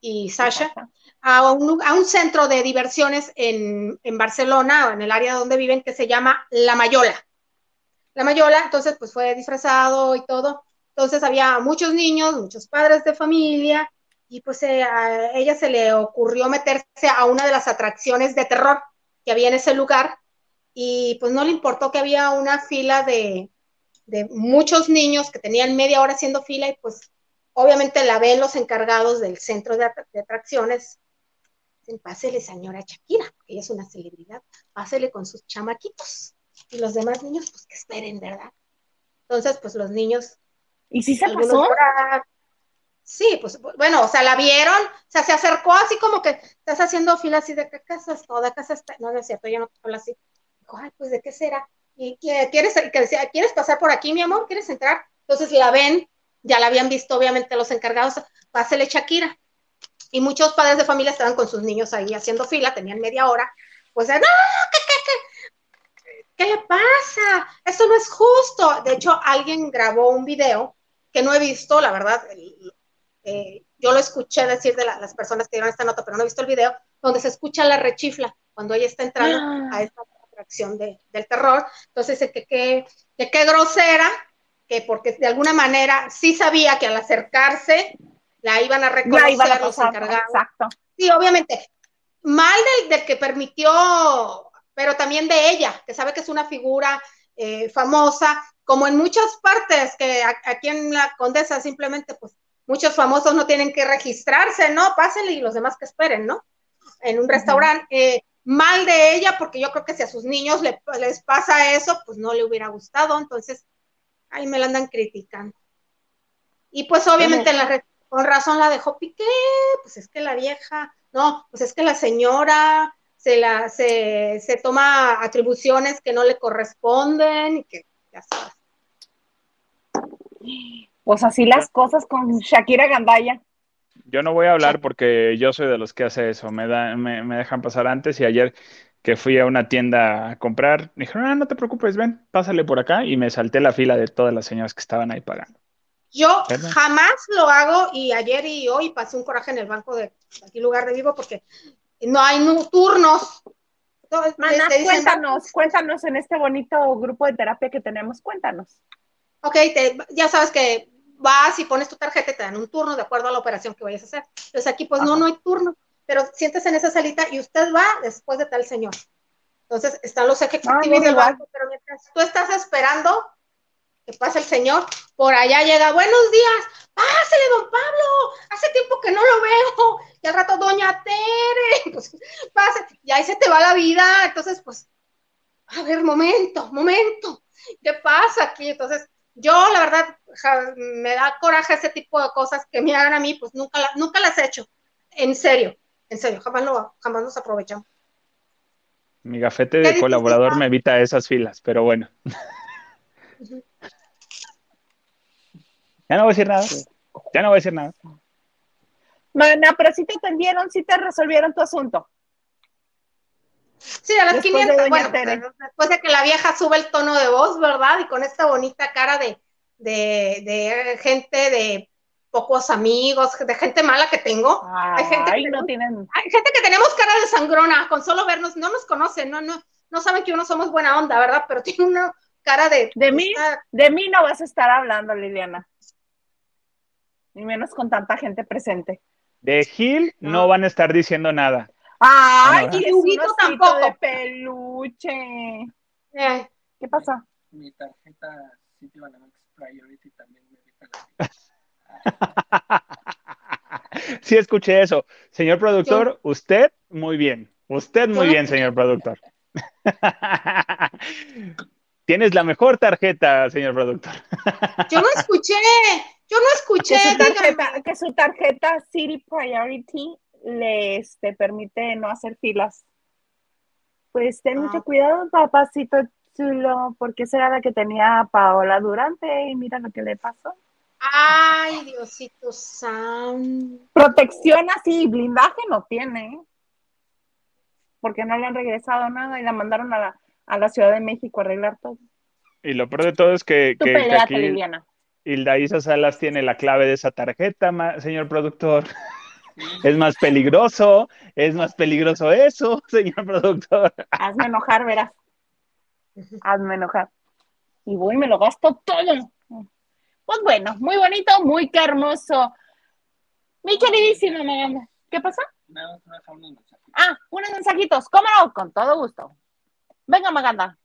y Sasha, a un, a un centro de diversiones en, en Barcelona, en el área donde viven, que se llama La Mayola. La Mayola, entonces, pues fue disfrazado y todo. Entonces había muchos niños, muchos padres de familia, y pues eh, a ella se le ocurrió meterse a una de las atracciones de terror que había en ese lugar, y pues no le importó que había una fila de, muchos niños que tenían media hora haciendo fila, y pues obviamente la ven los encargados del centro de, de atracciones. Pásele, señora Shakira, ella es una celebridad, pásele con sus chamaquitos. Y los demás niños, pues que esperen, ¿verdad? Entonces, pues los niños ¿Y si se pasó? Sí, pues bueno, o sea, la vieron, o sea, se acercó así como que estás haciendo fila así de qué casa es toda casa está, no, no es cierto, yo no hablo así. Dijo, ay, pues de qué será. Y que- quieres, que decía, ¿quieres pasar por aquí, mi amor? ¿Quieres entrar? Entonces la ven, ya la habían visto, obviamente, los encargados, pásele Shakira. Y muchos padres de familia estaban con sus niños ahí haciendo fila, tenían media hora. Pues, no, ¿qué, qué, le pasa? Esto no es justo. De hecho, alguien grabó un video que no he visto, la verdad, eh, yo lo escuché decir de la- las personas que dieron esta nota, pero no he visto el video, donde se escucha la rechifla cuando ella está entrando Ah. a esta atracción de- del terror. Entonces, que qué que qué grosera, que porque de alguna manera sí sabía que al acercarse la iban a reconocer iban a los encargados. Exacto. Sí, obviamente. Mal del, del que permitió, pero también de ella, que sabe que es una figura eh, famosa, como en muchas partes, que aquí en la Condesa simplemente, pues, muchos famosos no tienen que registrarse, ¿no? Pásenle y los demás que esperen, ¿no? En un restaurante. Eh, mal de ella, porque yo creo que si a sus niños le- les pasa eso, pues no le hubiera gustado, entonces, ahí me la andan criticando. Y pues obviamente la con razón la dejó Piqué, pues es que la vieja, no, pues es que la señora se la se, se toma atribuciones que no le corresponden y que ya sabes. Pues así las cosas con Shakira Gandaya. Yo no voy a hablar porque yo soy de los que hace eso. Me, da, me, me dejan pasar antes y ayer que fui a una tienda a comprar, me dijeron, ah, no te preocupes, ven, pásale por acá y me salté la fila de todas las señoras que estaban ahí pagando. Yo ¿Verdad? jamás lo hago y ayer y hoy pasé un coraje en el banco de aquí lugar de vivo porque no hay turnos. Entonces, Mana, te dicen, cuéntanos, cuéntanos en este bonito grupo de terapia que tenemos, cuéntanos. Ok, te- ya sabes que vas y pones tu tarjeta y te dan un turno de acuerdo a la operación que vayas a hacer. Entonces aquí pues no, Ajá. no hay turno, pero sientes en esa salita y usted va después de tal señor. Entonces están los ejecutivos Ah, mira, del banco, pero mientras tú estás esperando que pase el señor, por allá llega, buenos días, pásele, don Pablo, hace tiempo que no lo veo, y al rato, doña Tere, pues pase, y ahí se te va la vida, entonces pues, a ver, momento, momento, ¿qué pasa aquí? Entonces, yo la verdad ja, me da coraje ese tipo de cosas que me hagan a mí, pues nunca, la- nunca las he hecho, en serio, en serio, jamás, lo, jamás nos aprovechamos. Mi gafete de colaborador me evita esas filas, pero bueno. Ya no voy a decir nada. Ya no voy a decir nada. Mana, pero sí te atendieron, sí te resolvieron tu asunto. Sí, a las Después de 500, Doña bueno, Tere. después de que la vieja sube el tono de voz, ¿verdad? Y con esta bonita cara de, de, de gente de pocos amigos, de gente mala que tengo. Hay gente que no no- tienen. Hay gente que tenemos cara de sangrona, con solo vernos, no nos conocen, no, no, no saben que uno somos buena onda, ¿verdad? Pero tiene una cara de... De mí, de mí no vas a estar hablando, Liliana. Ni menos con tanta gente presente. De Gil no No. van a estar diciendo nada. Ay, y un Huguito osito tampoco. de peluche. eh, ¿Qué pasa? Mi tarjeta Citibanamex. Priority también me evita la Sí, escuché eso. Señor productor, usted muy bien. Usted muy bien, señor productor. Tienes la mejor tarjeta, señor productor. Yo no escuché, yo no escuché, Que su dígame. tarjeta, que su tarjeta City Priority le este, permite no hacer filas. Pues ten Ah. mucho cuidado, papacito chulo, porque esa era la que tenía Paola Durante y mira lo que le pasó. Ay, Diosito santo. Protección así, blindaje no tiene, ¿eh? porque no le han regresado nada y la mandaron a la, a la Ciudad de México a arreglar todo. Y lo peor de todo es que, que- que aquí Liliana. Hilda Isa Salas tiene la clave de esa tarjeta, ma- señor productor. Es más peligroso, es más peligroso eso, señor productor. Hazme enojar, verás. Hazme enojar. Y voy y me lo gasto todo. Pues bueno, muy bonito, muy hermoso. Mi queridísima Maganda. ¿Qué pasó? Ah, unos mensajitos. ¿Cómo no? Con todo gusto. Venga, Maganda.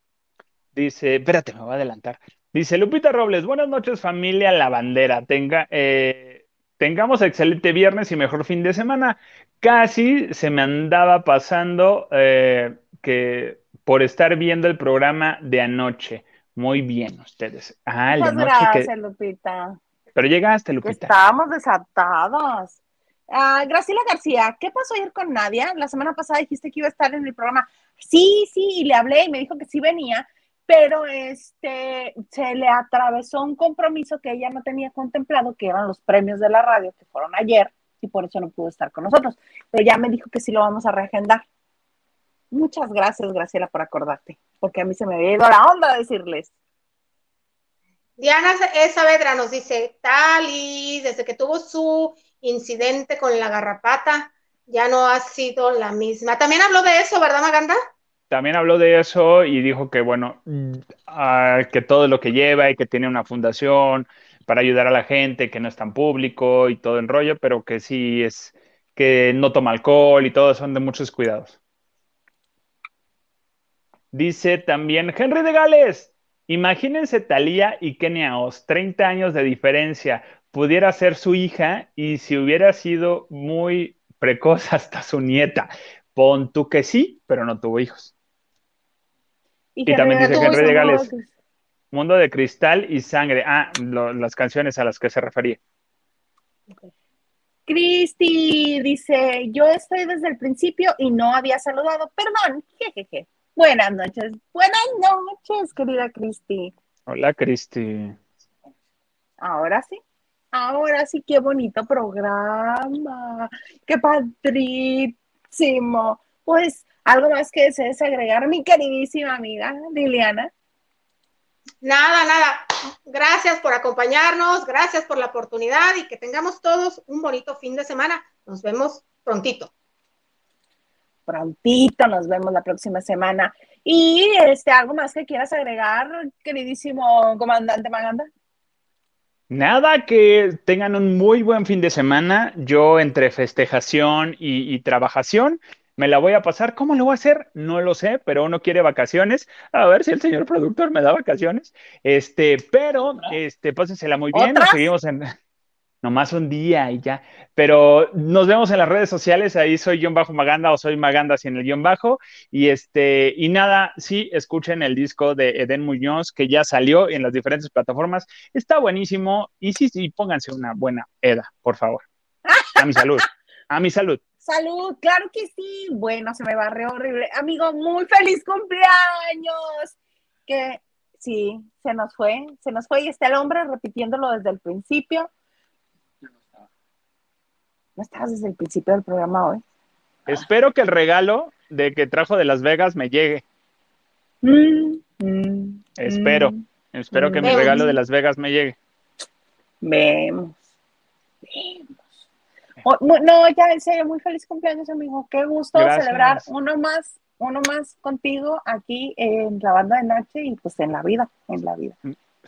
Dice, espérate, me voy a adelantar. Dice Lupita Robles, buenas noches familia Lavandera. Tenga, eh, tengamos excelente viernes y mejor fin de semana. Casi se me andaba pasando eh, que por estar viendo el programa de anoche. Muy bien, ustedes. Ah, Muchas que... gracias, Lupita. Pero llegaste, Lupita. estábamos desatados. Ah, Graciela García, ¿qué pasó ayer con Nadia? La semana pasada dijiste que iba a estar en el programa. Sí, sí, y le hablé y me dijo que sí venía, pero este se le atravesó un compromiso que ella no tenía contemplado, que eran los premios de la radio, que fueron ayer, y por eso no pudo estar con nosotros. Pero ya me dijo que sí lo vamos a reagendar. Muchas gracias, Graciela, por acordarte, porque a mí se me había ido la onda decirles. Diana. Saavedra nos dice, Tali, desde que tuvo su incidente con la garrapata, ya no ha sido la misma. También habló de eso, ¿verdad, Maganda? También habló de eso y dijo que, bueno, ah, que todo lo que lleva y que tiene una fundación para ayudar a la gente, que no es tan público y todo el rollo, pero que sí es, que no toma alcohol y todo, son de muchos cuidados. Dice también Henry de Gales, imagínense Talía y Kenia Oz, 30 años de diferencia, pudiera ser su hija y si hubiera sido muy precoz hasta su nieta. Pon tú que sí, pero no tuvo hijos. Y también dice Henry de Gales. Mundo de cristal y sangre. Ah, lo- las canciones a las que se refería. Cristi dice, yo estoy desde el principio y no había saludado. Perdón, jejeje. Buenas noches. Buenas noches, querida Cristi. Hola, Cristi. Ahora sí. Ahora sí, qué bonito programa. Qué padrísimo. Pues, ¿algo más que desees agregar, mi queridísima amiga Liliana? Nada, nada. Gracias por acompañarnos, gracias por la oportunidad y que tengamos todos un bonito fin de semana. Nos vemos prontito. Prontito, nos vemos la próxima semana. Y este, algo más que quieras agregar, queridísimo comandante Maganda. Nada, que tengan un muy buen fin de semana. Yo entre festejación y, y trabajación me la voy a pasar. ¿Cómo lo voy a hacer? No lo sé, pero uno quiere vacaciones. A ver si el señor productor me da vacaciones. Este, pero, este, pásensela muy bien. Nos seguimos en nomás un día y ya. Pero nos vemos en las redes sociales. Ahí soy guion bajo Maganda o soy Maganda sin el guion bajo. Y este, y nada, sí, escuchen el disco de Eden Muñoz que ya salió en las diferentes plataformas. Está buenísimo. Y sí, sí, pónganse una buena EDA, por favor. A mi salud. A mi salud. Salud, claro que sí. Bueno, se me barrió horrible. Amigo, muy feliz cumpleaños. Que sí, se nos fue, se nos fue y está el hombre repitiéndolo desde el principio. Yo no estaba. No estabas desde el principio del programa hoy. Espero que el regalo de que trajo de Las Vegas me llegue. Mm, mm, Espero. mm. Espero que mi regalo de Las Vegas me llegue. Vemos. Vemos. Oh, no, ya en serio, muy feliz cumpleaños, amigo. Qué gusto Gracias. celebrar uno más, uno más contigo aquí en la banda de noche y pues en la vida, en la vida.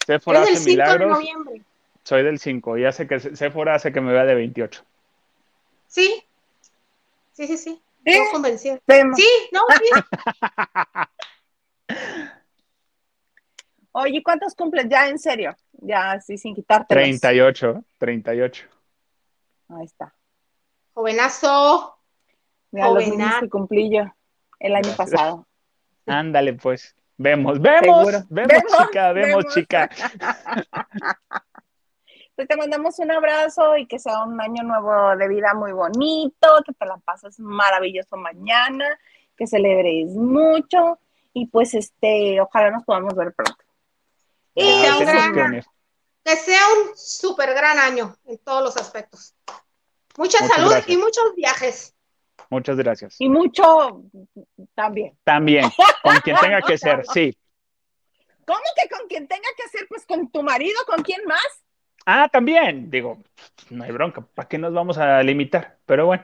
Sephora Es el hace 5 de milagros. noviembre. Soy del 5 y hace que Sephora hace que me vea de 28. Sí, sí, sí, sí. ¿Eh? Convencida. Vemos. Sí, no, sí. Oye, ¿cuántos cumples ya en serio? Ya así sin quitarte. 38, 38. Ahí está. Jovenazo. Mira, los Jovenazo. que cumplí yo el año pasado. Ándale, pues. Vemos, vemos, vemos, Vemos, chica, vemos, vemos. chica. Pues te mandamos un abrazo y que sea un año nuevo de vida muy bonito, que te la pases maravilloso mañana, que celebres mucho y pues este, ojalá nos podamos ver pronto. Y Ah, sea un tenemos gran, que que sea un súper gran año en todos los aspectos. Mucha Muchas salud gracias. y muchos viajes. Muchas gracias. Y mucho también. También, con quien tenga que ser, sí. ¿Cómo que con quien tenga que hacer? Pues con tu marido, ¿con quién más? Ah, también, digo, no hay bronca, ¿para qué nos vamos a limitar? Pero bueno,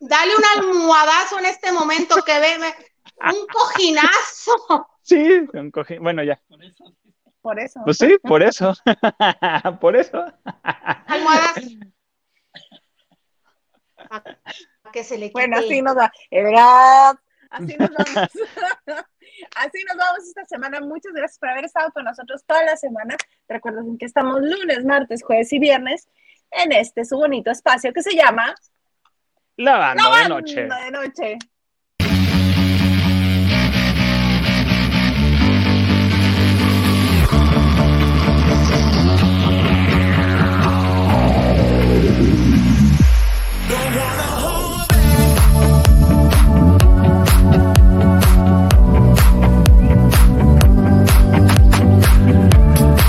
Dale un almohadazo en este momento que ve, un cojinazo. sí, un cojín- bueno, ya. Por eso. Por eso. Pues sí, por eso. por eso. Almohadas. Que se le quite. Bueno, así nos va. ¿verdad? Así nos vamos. Así nos vamos esta semana. Muchas gracias por haber estado con nosotros toda la semana. Recuerden que estamos lunes, martes, jueves y viernes en este su bonito espacio que se llama La de Banda noche. de Noche.